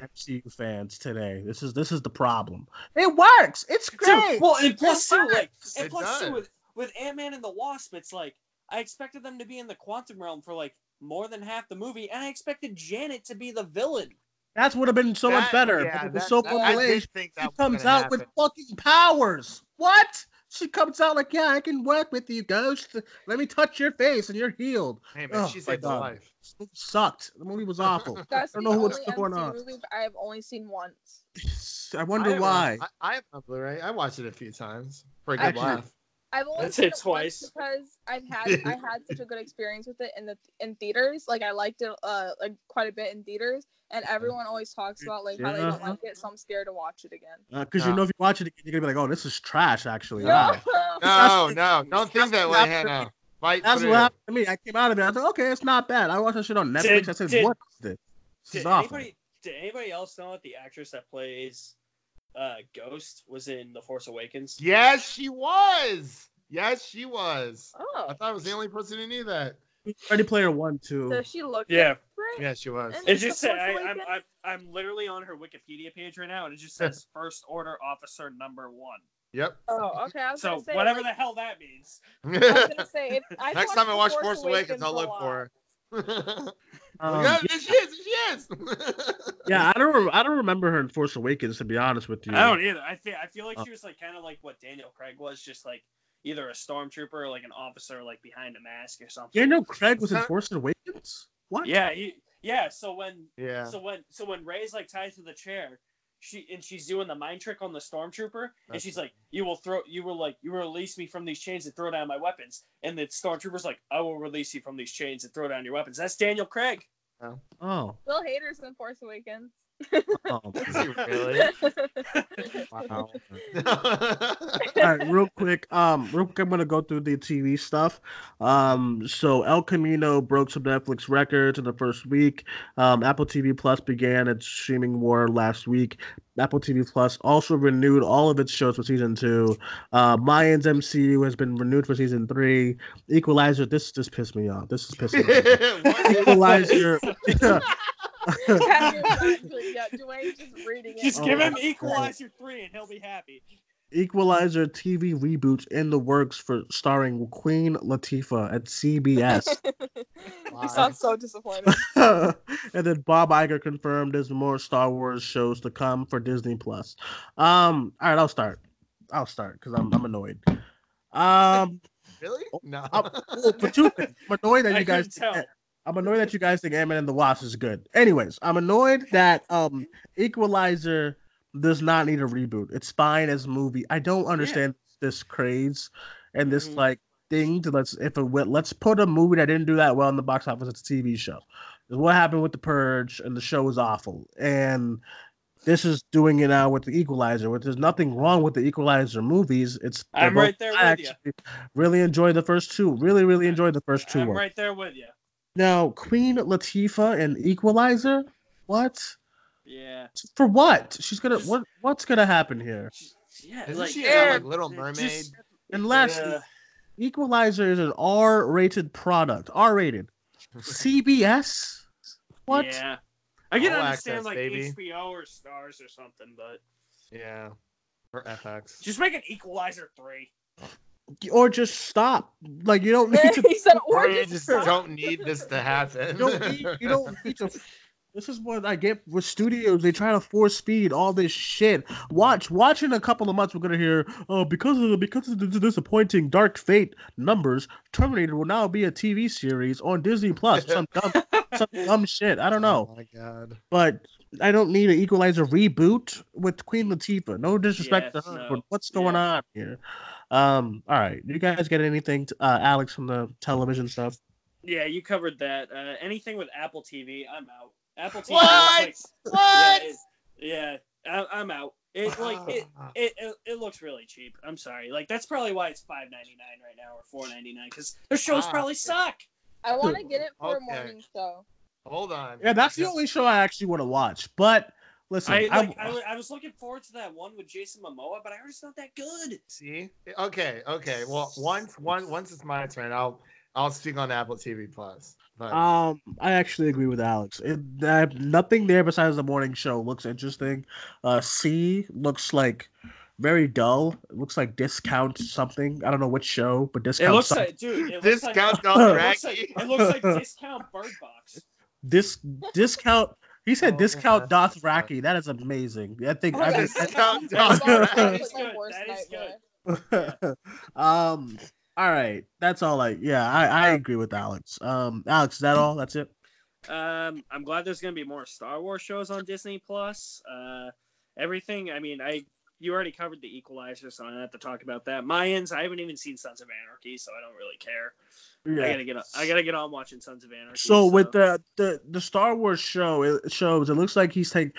MCU fans today. This is this is the problem. It works. It's great. Dude, well, and plus too, like, and It plus too, with with Ant Man and the Wasp, it's like I expected them to be in the quantum realm for like more than half the movie, and I expected Janet to be the villain. That would have been so much better. yeah, but that- so that- I did think She that was comes gonna out with fucking powers. What? She comes out like, yeah, I can work with you, Ghost. Let me touch your face and you're healed. Hey man, Oh, she saved my life. This movie sucked. The movie was awful. That's I don't know only what's going on. movie I have only seen once. I wonder I have it on- why. I, I have it on Blu-ray. I watched it a few times for a good Actually- laugh. I've only That's seen it it twice. because I've had I had such a good experience with it in the in theaters. Like I liked it uh like quite a bit in theaters, and everyone always talks about like how they don't Yeah. like it, so I'm scared to watch it again. Because you know, if you watch it, again, you're gonna be like, "Oh, this is trash." Actually, No. No, no, don't think that way, That's- Hannah. Fight That's what happened to me. I came out of it. I was like, "Okay, it's not bad." I watched that shit on Netflix. Did- I said, did- "What is this? This Did is awful." anybody did anybody else know that the actress that plays uh, Ghost was in The Force Awakens? Yes, she was. Yes, she was. Oh. I thought I was the only person who knew that. Ready Player One too. does she looked. Yeah. different? Yeah, she was. And- It just said Force I, I'm, I'm I'm literally on her Wikipedia page right now, and it just says First Order Officer Number One. Yep. Oh, okay. I was So gonna say whatever like, the hell that means. I was gonna say if I Next time I watch Force Awakens, I'll look for her. Um, yeah, there she is. There she is. yeah, I don't. Rem- I don't remember her in Force Awakens. To be honest with you, I don't either. I feel I feel like Oh. she was like kind of like what Daniel Craig was, just like either a stormtrooper or like an officer like behind a mask or something. Daniel Craig was in Force Awakens. What? Yeah, he, yeah. So when Yeah. so when so when Rey's like tied to the chair, she and she's doing the mind trick on the stormtrooper, and she's like, "You will throw, you will like, you will release me from these chains and throw down my weapons." And the stormtrooper's like, "I will release you from these chains and throw down your weapons." That's Daniel Craig. Oh. Bill Hader's in Force Awakens. Oh. Really? Wow. All right, real quick. Um, real quick, I'm gonna go through the TV stuff. Um, so El Camino broke some Netflix records in the first week. Um, Apple TV Plus began its streaming war last week. Apple TV Plus also renewed all of its shows for season two. Uh, Mayans MCU has been renewed for season three. Equalizer. This just pissed me off. This is pissing me. off. Equalizer. Have yeah, Dwayne just reading it. Just Oh give my him God. Equalizer three, and he'll be happy. Equalizer TV reboot in the works for starring Queen Latifah at CBS. you sound so disappointed. and then Bob Iger confirmed there's more Star Wars shows to come for Disney Plus. Um, all right, I'll start. I'll start because I'm I'm annoyed. Um, Really? No. I'm- well, for two things. I'm annoyed that I you guys. couldn't tell. I'm annoyed that you guys think Ant-Man and the Wasp is good. Anyways, I'm annoyed that um Equalizer does not need a reboot. It's fine as a movie. I don't understand this craze and this Mhm. like thing to let's if it let's put a movie that didn't do that well in the box office. It's a TV show. What happened with the Purge and the show was awful. And this is doing it now with the Equalizer. Which there's nothing wrong with the Equalizer movies. It's I'm right there I with you. Really enjoyed the first two. Really, really enjoyed the first 2 I'm ones. right there with you. Now, Queen Latifah and Equalizer? What? Yeah. For what? She's gonna what what's gonna happen here? Yeah. Isn't like, she yeah, in, like Little Mermaid? And lastly, Yeah. Equalizer is an R-rated product. R-rated. CBS. What? Yeah. I can All understand access, like baby. HBO or Starz or something, but Yeah. Or FX. just make an Equalizer three. Or just stop. Like you don't need to. he said, or or you just just stop." don't need this to happen. You don't need. You don't need to. This is what I get with studios. They try to force feed all this shit. Watch, watch in a couple of months, we're gonna hear, oh, because of the because of the disappointing Dark Fate numbers, Terminator will now be a TV series on Disney Plus. Some dumb, some dumb shit. I don't oh know. Oh my god. but I don't need an Equalizer reboot with Queen Latifah. No disrespect Yes, to her, no. but what's going Yeah. on here? Um, all right, you guys get anything, to, uh, Alex, from the television stuff? Yeah, you covered that. Uh, anything with Apple TV, I'm out. Apple TV. What? looks What? Yeah, yeah I, I'm out. It like it, it, it it looks really cheap. I'm sorry. Like that's probably why it's five ninety nine right now or four ninety nine because their shows Ah. probably suck. I want to get it for Okay. a morning show. Hold on. Yeah, that's the only show I actually want to watch. But listen, I I, like I, I was looking forward to that one with Jason Momoa, but I heard it's not that good. See? Okay, okay. Well, once one once it's my turn, I'll I'll speak on Apple TV Plus. But um, I actually agree with Alex. It, I have nothing there besides the morning show looks interesting. Uh, See looks like very dull. It looks like discount something. I don't know which show, but discount. It discount. looks something. like dude. It looks discount like, It it looks like it looks like discount Bird Box. Dis discount. He said Oh, discount that's- Dothraki. That is amazing. I think. Oh, I yes. Discount That's Dothraki. my good. That is good. um. All right. That's all. I yeah. I I agree with Alex. Um. Alex, is that all? That's it. Um, I'm glad there's gonna be more Star Wars shows on Disney Plus. Uh, everything. I mean, I you already covered the Equalizer, so I don't have to talk about that. Mayans. I haven't even seen Sons of Anarchy, so I don't really care. I gotta get. On, I gotta get on watching Sons of Anarchy. So with the the the Star Wars show, it shows it looks like he's taking.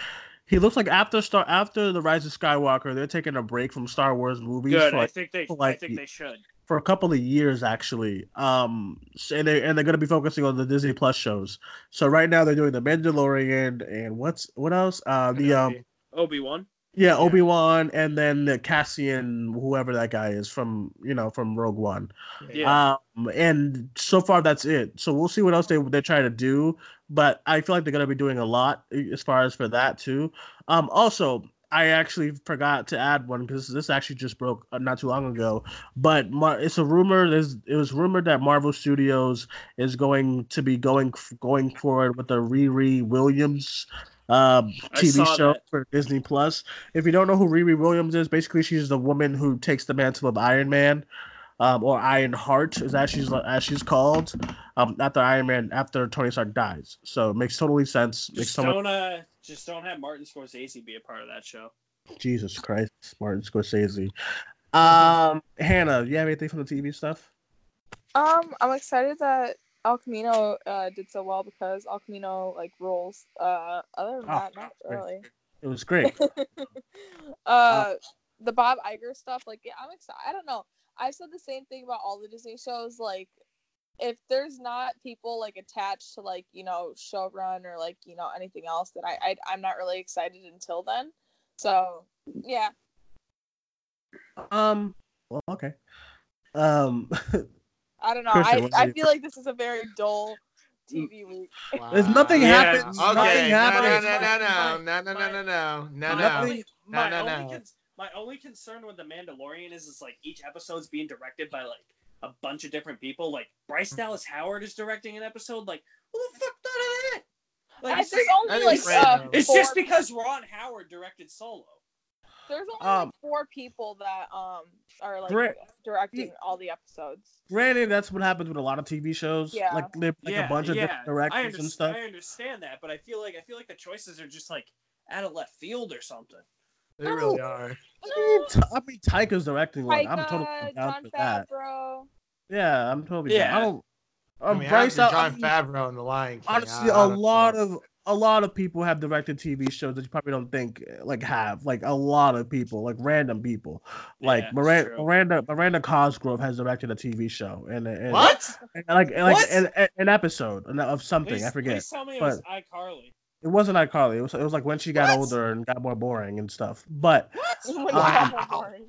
He looks like after Star after the Rise of Skywalker, they're taking a break from Star Wars movies good. for, I think they. I like- think they should. for a couple of years actually. Um, and they and they're gonna be focusing on the Disney Plus shows. So right now they're doing the Mandalorian and what's what else? Uh, the um, Obi Wan. Yeah, Obi Wan, and then the Cassian, whoever that guy is from you know from Rogue One. Yeah. Um, and so far that's it. So we'll see what else they they try to do. But I feel like they're gonna be doing a lot eh, as far as for that too. Um, also I actually forgot to add one because this actually just broke uh, not too long ago. But Mar- it's a rumor. There's it was rumored that Marvel Studios is going to be going going forward with the Riri Williams um, TV show that. for Disney Plus. If you don't know who Riri Williams is, basically she's the woman who takes the mantle of Iron Man, um, or Iron Heart, is as she's as she's called, um, after Iron Man after Tony Stark dies. So it makes totally sense. Just so much don't. Uh, just don't have Martin Scorsese be a part of that show. Jesus Christ, Martin Scorsese. Um, Hannah, you have anything from the TV stuff? Um, I'm excited that El Camino uh, did so well because El Camino like rules. Uh, other than Oh, that, not really. It was great. uh, the Bob Iger stuff, like yeah, I'm excited. I don't know. I said the same thing about all the Disney shows. Like, if there's not people like attached to like you know showrun or like you know anything else, that I, I I'm not really excited until then. So yeah, Um, well, okay. Um, I don't know. Christian, I I you feel like this is a very dull TV week. There's nothing Wow. Yeah. happens. Nothing Okay, no, happens. no, no, no, no, no, no, no, no, no, no, my no. only, my, no, only no. con- my only concern with the Mandalorian is is like each episode's being directed by like a bunch of different people. Like Bryce Dallas Howard is directing an episode. Like who the fuck thought of that? Like I, it's, just, only that like uh, it's just because Ron Howard directed Solo. there's only Um, like four people that um are like Great. directing all the episodes. Granted, that's what happens with a lot of TV shows. Yeah. Like, they- like a bunch of different directors underst- and stuff. I understand that, but I feel like I feel like the choices are just like out of left field or something. They really are. I mean, T- I mean, Taika's directing one. I'm Taika, totally down Jon for that. Favreau. Yeah, I'm totally Yeah. down. I don't. I Um, mean, Bryce, after I- I Jon mean, Favreau and The Lion King. honestly, I- a I don't lot know. of a lot of people have directed TV shows that you probably don't think like have like a lot of people like random people like Yeah, Miranda. Miranda Miranda Cosgrove has directed a TV show and, and What? and, like like What? an, an- an episode of something Please, I forget Please tell me it was iCarly. It wasn't iCarly. It was it was like when she got What? older and got more boring and stuff. But When oh um, Wow. it's more boring.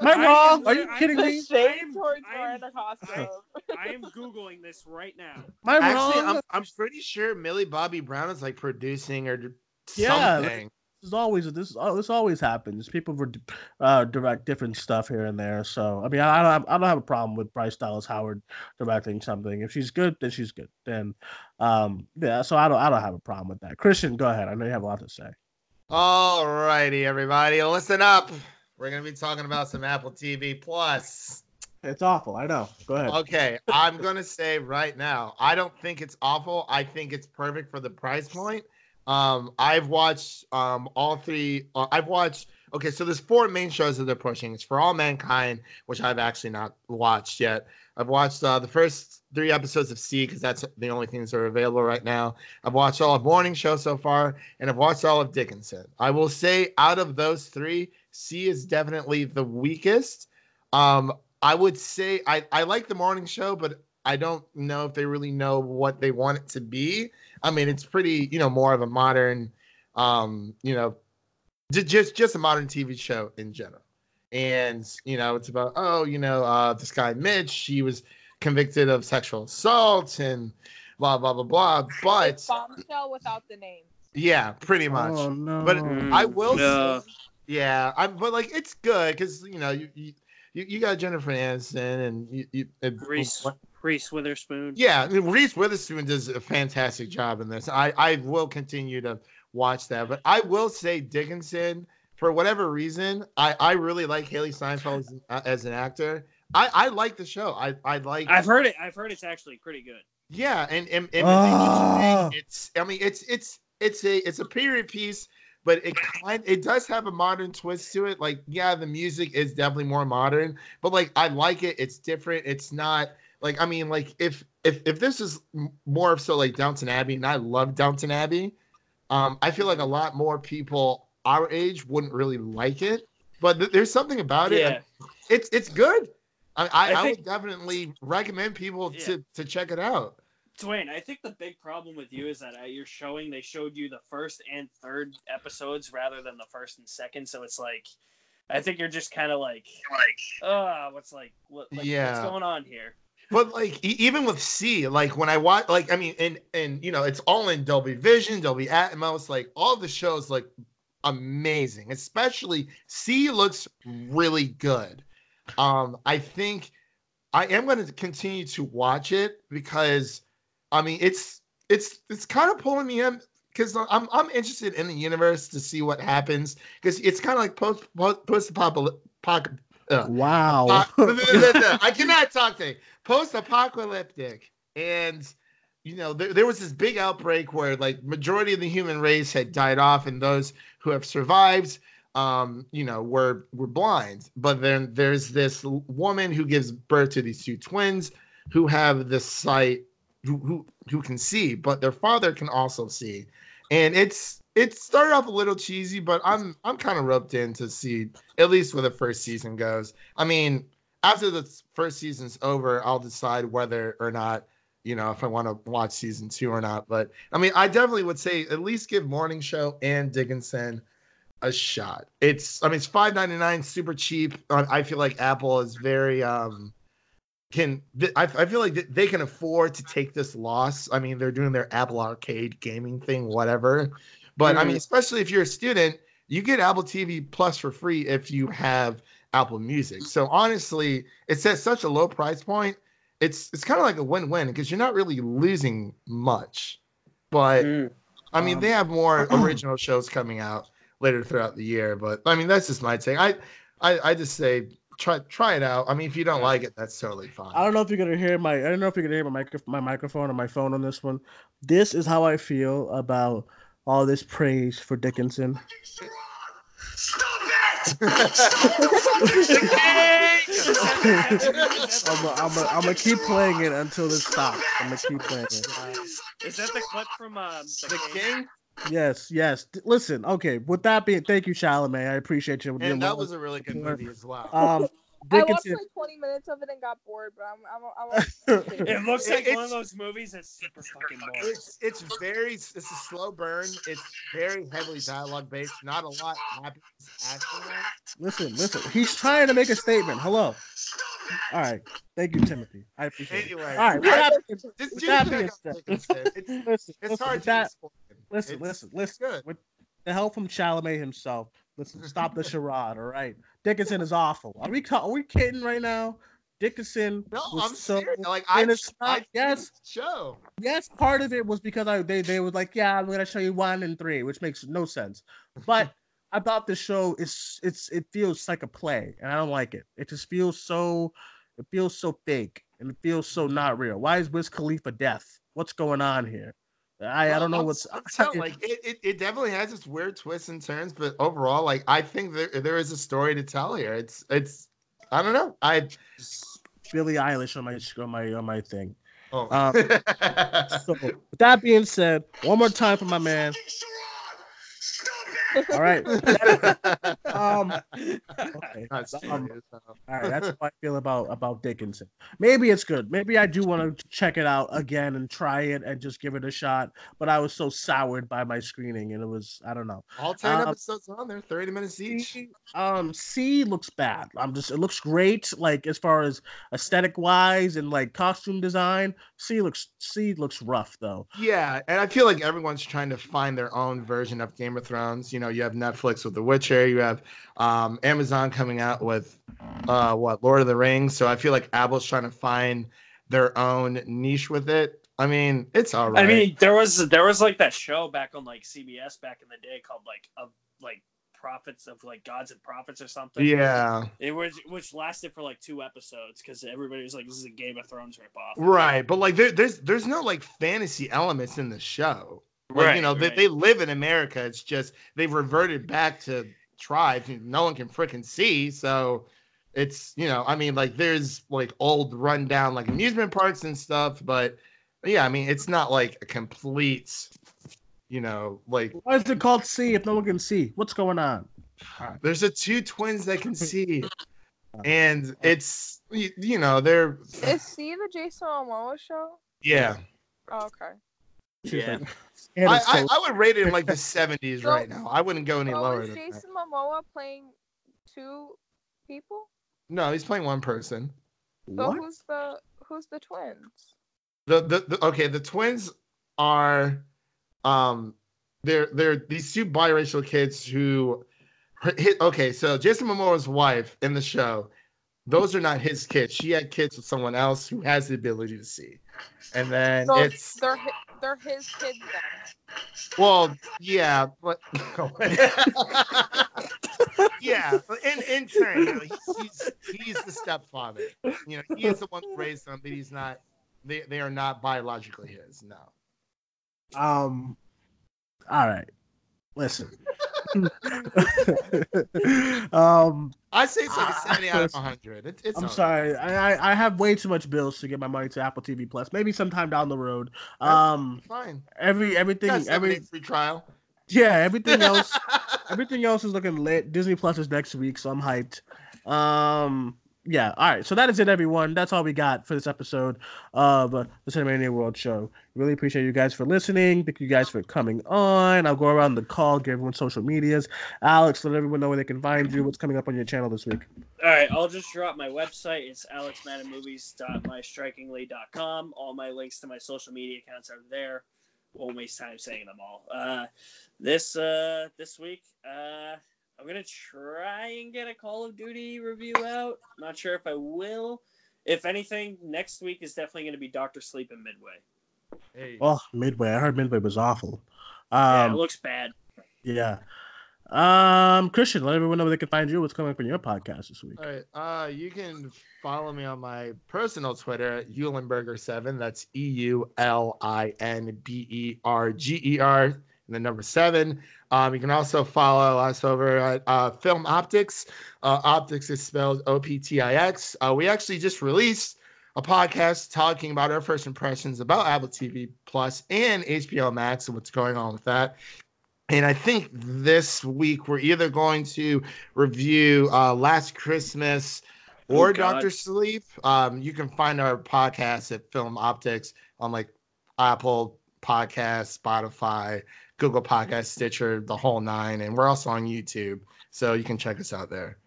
am I I wrong? Are you I- kidding me? shade I'm- towards I'm- Miranda Cosgrove. I am googling this right now. Am I Actually, wrong? I'm I'm pretty sure Millie Bobby Brown is like producing or d- Yeah, something. This is always this is this always happens. People re- uh, direct different stuff here and there. So I mean, I, I don't have, I don't have a problem with Bryce Dallas Howard directing something. If she's good, then she's good. Then um yeah. So I don't I don't have a problem with that. Christian, go ahead. I know you have a lot to say. All righty, everybody, listen up. We're gonna be talking about some Apple TV Plus. It's awful. I know. Go ahead. Okay, I'm gonna say right now, I don't think it's awful. I think it's perfect for the price point. Um, I've watched um all three. Uh, I've watched. Okay, so there's four main shows that they're pushing. It's For All Mankind, which I've actually not watched yet. I've watched uh, the first three episodes of See because that's the only things that are available right now. I've watched all of Morning Show so far, and I've watched all of Dickinson. I will say, out of those three, See is definitely the weakest. Um, I would say I, I like the morning show, but I don't know if they really know what they want it to be. I mean, it's pretty, you know, more of a modern, um, you know, j- just just a modern TV show in general. And you know, it's about oh, you know, uh, this guy Mitch, he was convicted of sexual assault and blah blah blah blah. But It's bombshell without the name. yeah, pretty much. Oh no. But I will No. say, yeah, I'm, but like it's good because you know you, you you you got Jennifer Aniston and you, you and- Reese Reese Witherspoon. yeah, I mean, Reese Witherspoon does a fantastic job in this. I I will continue to watch that, but I will say Dickinson for whatever reason, I I really like Hailee Steinfeld as, uh, as an actor. I I like the show. I I like. I've heard it. I've heard it's actually pretty good. Yeah, and and, and Ah. it's I mean it's it's it's a it's a period piece, but it kind it does have a modern twist to it. Like yeah, the music is definitely more modern, but like I like it. It's different. It's not like I mean like if if if this is more of so like Downton Abbey, and I love Downton Abbey, um, I feel like a lot more people our age wouldn't really like it. But th- there's something about it. Yeah. It's it's good. I I, I I, would definitely recommend people Yeah. to to check it out. Dwayne, I think the big problem with you is that at your showing they showed you the first and third episodes rather than the first and second. So it's like, I think you're just kind of like, like, uh, what's like, what, like, what's Yeah. going on here? But like even with See, like when I watch, like I mean, and and you know, it's all in Dolby Vision, Dolby Atmos, like all the shows, like amazing. Especially See looks really good. Um, I think I am going to continue to watch it because, I mean, it's it's it's kind of pulling me in because I'm I'm interested in the universe to see what happens because it's kind of like post post apocalyptic. Uh, wow. uh, I cannot talk today. Post-apocalyptic, and you know there, there was this big outbreak where like majority of the human race had died off, and those who have survived, um, you know, were were blind. But then there's this woman who gives birth to these two twins who have this sight, who who, who can see, but their father can also see, and it's it started off a little cheesy, but I'm I'm kind of roped in to see at least where the first season goes. I mean, after the first season's over, I'll decide whether or not you know if I want to watch season two or not. But I mean, I definitely would say at least give Morning Show and Dickinson a shot. It's I mean it's five ninety nine, super cheap. I feel like Apple is very um can I, I feel like they can afford to take this loss. I mean, they're doing their Apple Arcade gaming thing, whatever. But I mean, Mhm. especially if you're a student, you get Apple TV Plus for free if you have Apple Music. So honestly, it's at such a low price point. It's it's kind of like a win-win because you're not really losing much. But Mm. I mean, Um, they have more original shows coming out later throughout the year. But I mean, that's just my take. I I, I just say try try it out. I mean, if you don't like it, that's totally fine. I don't know if you're gonna hear my. I don't know if you're gonna hear my micro, my microphone or my phone on this one. This is how I feel about all this praise for Dickinson. I'm gonna I'm gonna keep playing it until it stops. I'm gonna keep playing it. Is that the clip from um, the, the King? King, Yes, yes. D- Listen, okay. With that being, thank you, Chalamet. I appreciate you. and that was a really good movie as well. Um, I watched like 20 minutes of it and got bored, but I'm I'm I'm. I'm It looks It- like one of those movies that's super fucking boring. It's it's very it's a slow burn. It's very heavily dialogue based. Not a lot happens action wise. listen, listen. He's trying to make a statement. Hello. All right. Thank you, Timothy. I appreciate it. Anyway, All right. With I- that, just with that being said, It's listen, it's hard to that, explain. listen, It's- listen, listen. good. With the help from Chalamet himself, listen, stop the charade. All right. Dickinson is awful. Are we are we kidding right now? Dickinson No, was I'm so serious. Like I, it's I yes. show. yes, part of it was because I they they were like, yeah, I'm gonna show you one and three, which makes no sense. But I thought the show is it's it feels like a play, and I don't like it. It just feels so it feels so fake and it feels so not real. Why is Wiz Khalifa death? What's going on here? I, I don't know what's telling, like it, it, it definitely has its weird twists and turns, but overall, like I think there there is a story to tell here. It's it's I don't know. I Billie Eilish on my on my on my thing. oh. Um, So with that being said, one more time for my man. All right. Um, okay. Um. All right, that's how I feel about about Dickinson. Maybe it's good. Maybe I do want to check it out again and try it and just give it a shot. But I was so soured by my screening, and it was I don't know. All ten um, episodes on there, thirty minutes each. See, um, See looks bad. I'm just it looks great, like as far as aesthetic wise and like costume design. See looks See looks rough though. Yeah, and I feel like everyone's trying to find their own version of Game of Thrones. You know, you have Netflix with The Witcher, you have um, Amazon coming out with uh, what Lord of the Rings. So I feel like Apple's trying to find their own niche with it. I mean, it's all right. I mean, there was there was like that show back on like CBS back in the day called like of like prophets of like gods and prophets or something. yeah, It was which lasted for like two episodes because everybody was like, "This is a Game of Thrones ripoff." right. But like, there, there's there's no like fantasy elements in the show. Like, Right, you know, right. they, they live in America. It's just they've reverted back to tribes no one can freaking see. So it's, you know, I mean, like there's like old rundown like amusement parks and stuff, but yeah, I mean, it's not like a complete, you know, like Why is it called See if no one can see? What's going on? there's a two twins that can see. And it's, you, you know, they're, Is See the Jason Momoa show? yeah. Oh, okay. She's Yeah. like, I, I, I would rate it in like the 70s So- right now. I wouldn't go any So lower is than that. Jason Momoa playing two people? No, he's playing one person. So what? who's the who's the twins? the, the, the okay the twins are um they're they're these two biracial kids who hit okay so jason momoa's wife in the show those are not his kids she had kids with someone else who has the ability to see and then So it's they're hi- they're his kids then. well yeah but yeah but in in turn you know he's, he's he's the stepfather you know he is the one who raised them but he's not they, they are not biologically his no Um. All right. Listen. um. I say it's like a Ah, 70 out of 100. It, it's I'm right. sorry. I, I I have way too much bills to get my money to Apple TV Plus. Maybe sometime down the road. That's Um. Fine. Every everything seven free trial. yeah everything else everything else is looking lit. Disney Plus is next week, so I'm hyped. Um, yeah. All right. So that is it, everyone. That's all we got for this episode of the Cinemania World Show. Really appreciate you guys for listening. Thank you guys for coming on. I'll go around the call, give everyone social medias. Alex, let everyone know where they can find you. What's coming up on your channel this week? All right, I'll just drop my website. It's alexmadamovies.mystrikingly.com. All my links to my social media accounts are there. Won't waste time saying them all. Uh, this uh, this week, uh, I'm gonna try and get a Call of Duty review out. Not sure if I will. If anything, next week is definitely gonna be Doctor Sleep and Midway. Hey. Oh, Midway. I heard Midway was awful. yeah, Um, it looks bad. yeah. Um, Christian, let everyone know where they can find you. What's coming up on your podcast this week? All right. Uh, you can follow me on my personal Twitter at Eulinberger7. That's E U L I N B E R G E R and the number seven. Um, you can also follow us over at uh, Film Optix. Uh, Optix is spelled O P T I X. Uh, we actually just released a podcast talking about our first impressions about Apple TV Plus and HBO Max and what's going on with that. And I think this week we're either going to review uh, Last Christmas or Oh, Doctor Sleep. Um, you can find our podcast at Film Optix on like Apple Podcasts, Spotify, Google Podcast, Stitcher, the whole nine, and we're also on YouTube, so you can check us out there.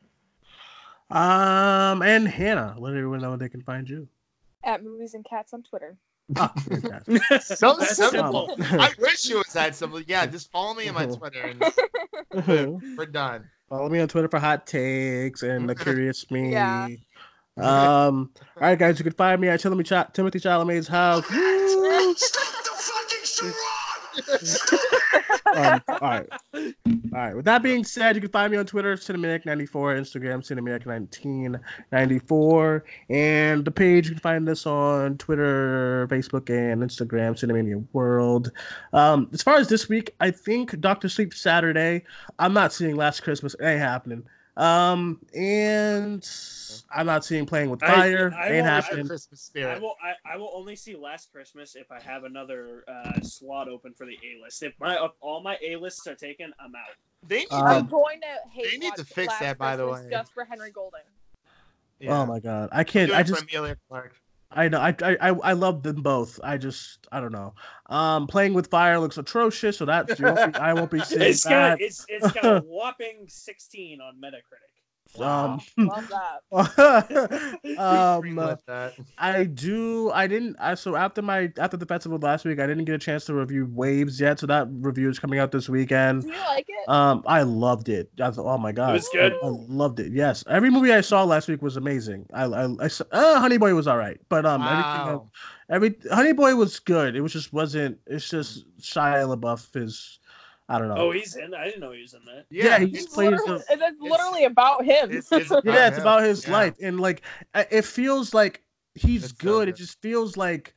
Um, and Hannah, let everyone know where they can find you. At movies and cats on Twitter. Ah, fantastic. So That's simple. I wish it was that simple. Yeah, just follow me on my Twitter, and we're done. Follow me on Twitter for hot takes and the curious me. Yeah. Um, all right, guys, you can find me at Timothy, Cha- Timothy Chalamet's house. Woo! Um, all right. All right. With that being said, you can find me on Twitter, Cinematic94, Instagram, Cinematic1994, and the page you can find us on Twitter, Facebook, and Instagram, Cinemania World. Um, as far as this week, I think Doctor Sleep Saturday. I'm not seeing Last Christmas. It ain't happening. Um, and I'm not seeing Playing with Fire. I ain't won't- I- happening. Christmas I will. I, I will only see Last Christmas if I have another uh, slot open for the A list. If my if all my A lists are taken, I'm out. They need Um, I'm to, going to hate they need to fix Last that, by the way. just for Henry Golding. yeah. Oh my god, I can't. I just Emilia Clarke. I know. I, I I love them both. I just I don't know. Um, playing with fire looks atrocious, so that's you won't be, I won't be seeing It's that. got it's it's got a whopping 16 on Metacritic. Um, Love that. um, Greenlit. I do. I didn't. I so after my after the festival last week, I didn't get a chance to review Waves yet. So that review is coming out this weekend. Do you like it? Um, I loved it. I was, oh my god, it was good? I, I loved it. Yes, every movie I saw last week was amazing. I I, I saw- uh, Honey Boy was all right, but um, everything else, every Honey Boy was good. It was just wasn't. It's just Shia LaBeouf is. I don't know. Oh, he's in. I didn't know he was in that. Yeah, Yeah, he's it's, It's plays literally, the- it's literally about him. it's, it's about yeah, it's him. about his Yeah. life, and like it feels like he's It's so good. It just feels like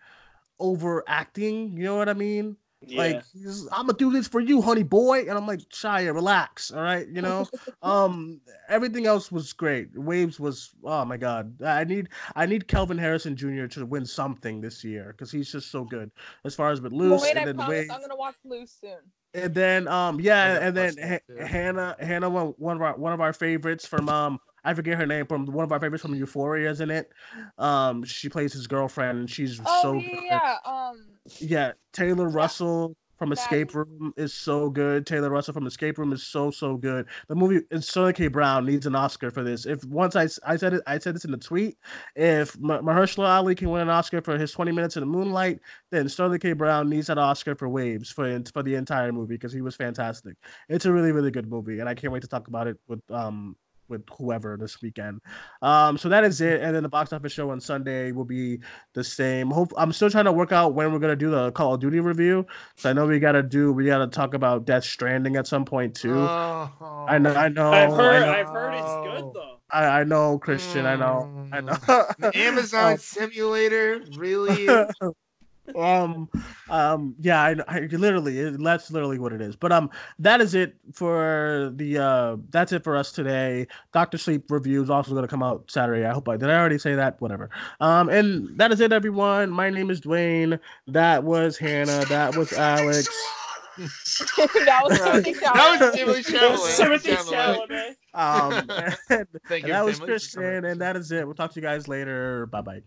overacting. You know what I mean? Yeah. Like he's, I'm gonna do this for you, honey boy, and I'm like, Shia, relax, all right, you know. um, everything else was great. Waves was, oh my god, I need, I need Kelvin Harrison Jr. to win something this year because he's just so good. As far as but Luce, Wait, I and then promise Waves, I'm gonna watch Luce soon. And then um, yeah, got and then Buster, Ha- too. Hannah, Hannah, one, one of our one of our favorites from um. I forget her name from one of our favorites from Euphoria, isn't it? Um, she plays his girlfriend, and she's Oh so yeah, good. Um, Yeah, Taylor Russell from. Escape Room is so good. Taylor Russell from Escape Room is so so good. The movie and Sterling K. Brown needs an Oscar for this. If once I, I said it, I said this in the tweet. If Mahershala Ali can win an Oscar for his 20 minutes in the moonlight, then Sterling K. Brown needs an Oscar for Waves for for the entire movie because he was fantastic. It's a really really good movie, and I can't wait to talk about it with um with whoever this weekend. Um, so that is it. And then the box office show on Sunday will be the same. Hope I'm still trying to work out when we're gonna do the Call of Duty review. So I know we gotta do we gotta talk about Death Stranding at some point too. Oh, I know, I know, I've heard. I know, I've heard it's good though. I, I know, Christian. I know, I know. The Amazon simulator really is. um um yeah I, I literally it, that's literally what it is. But um that is it for the uh that's it for us today. Dr sleep review is also going to come out saturday. I hope i did i already say that? Whatever. Um and that is it everyone. My name is Duane. That was hannah. That was alex. That was Timothy That was Chalamet. Timothy Chalamet. Timothy Chalamet. Chalamet. um and, Thank and you, that was christian Chalamet. and that is it. We'll talk to you guys later. Bye bye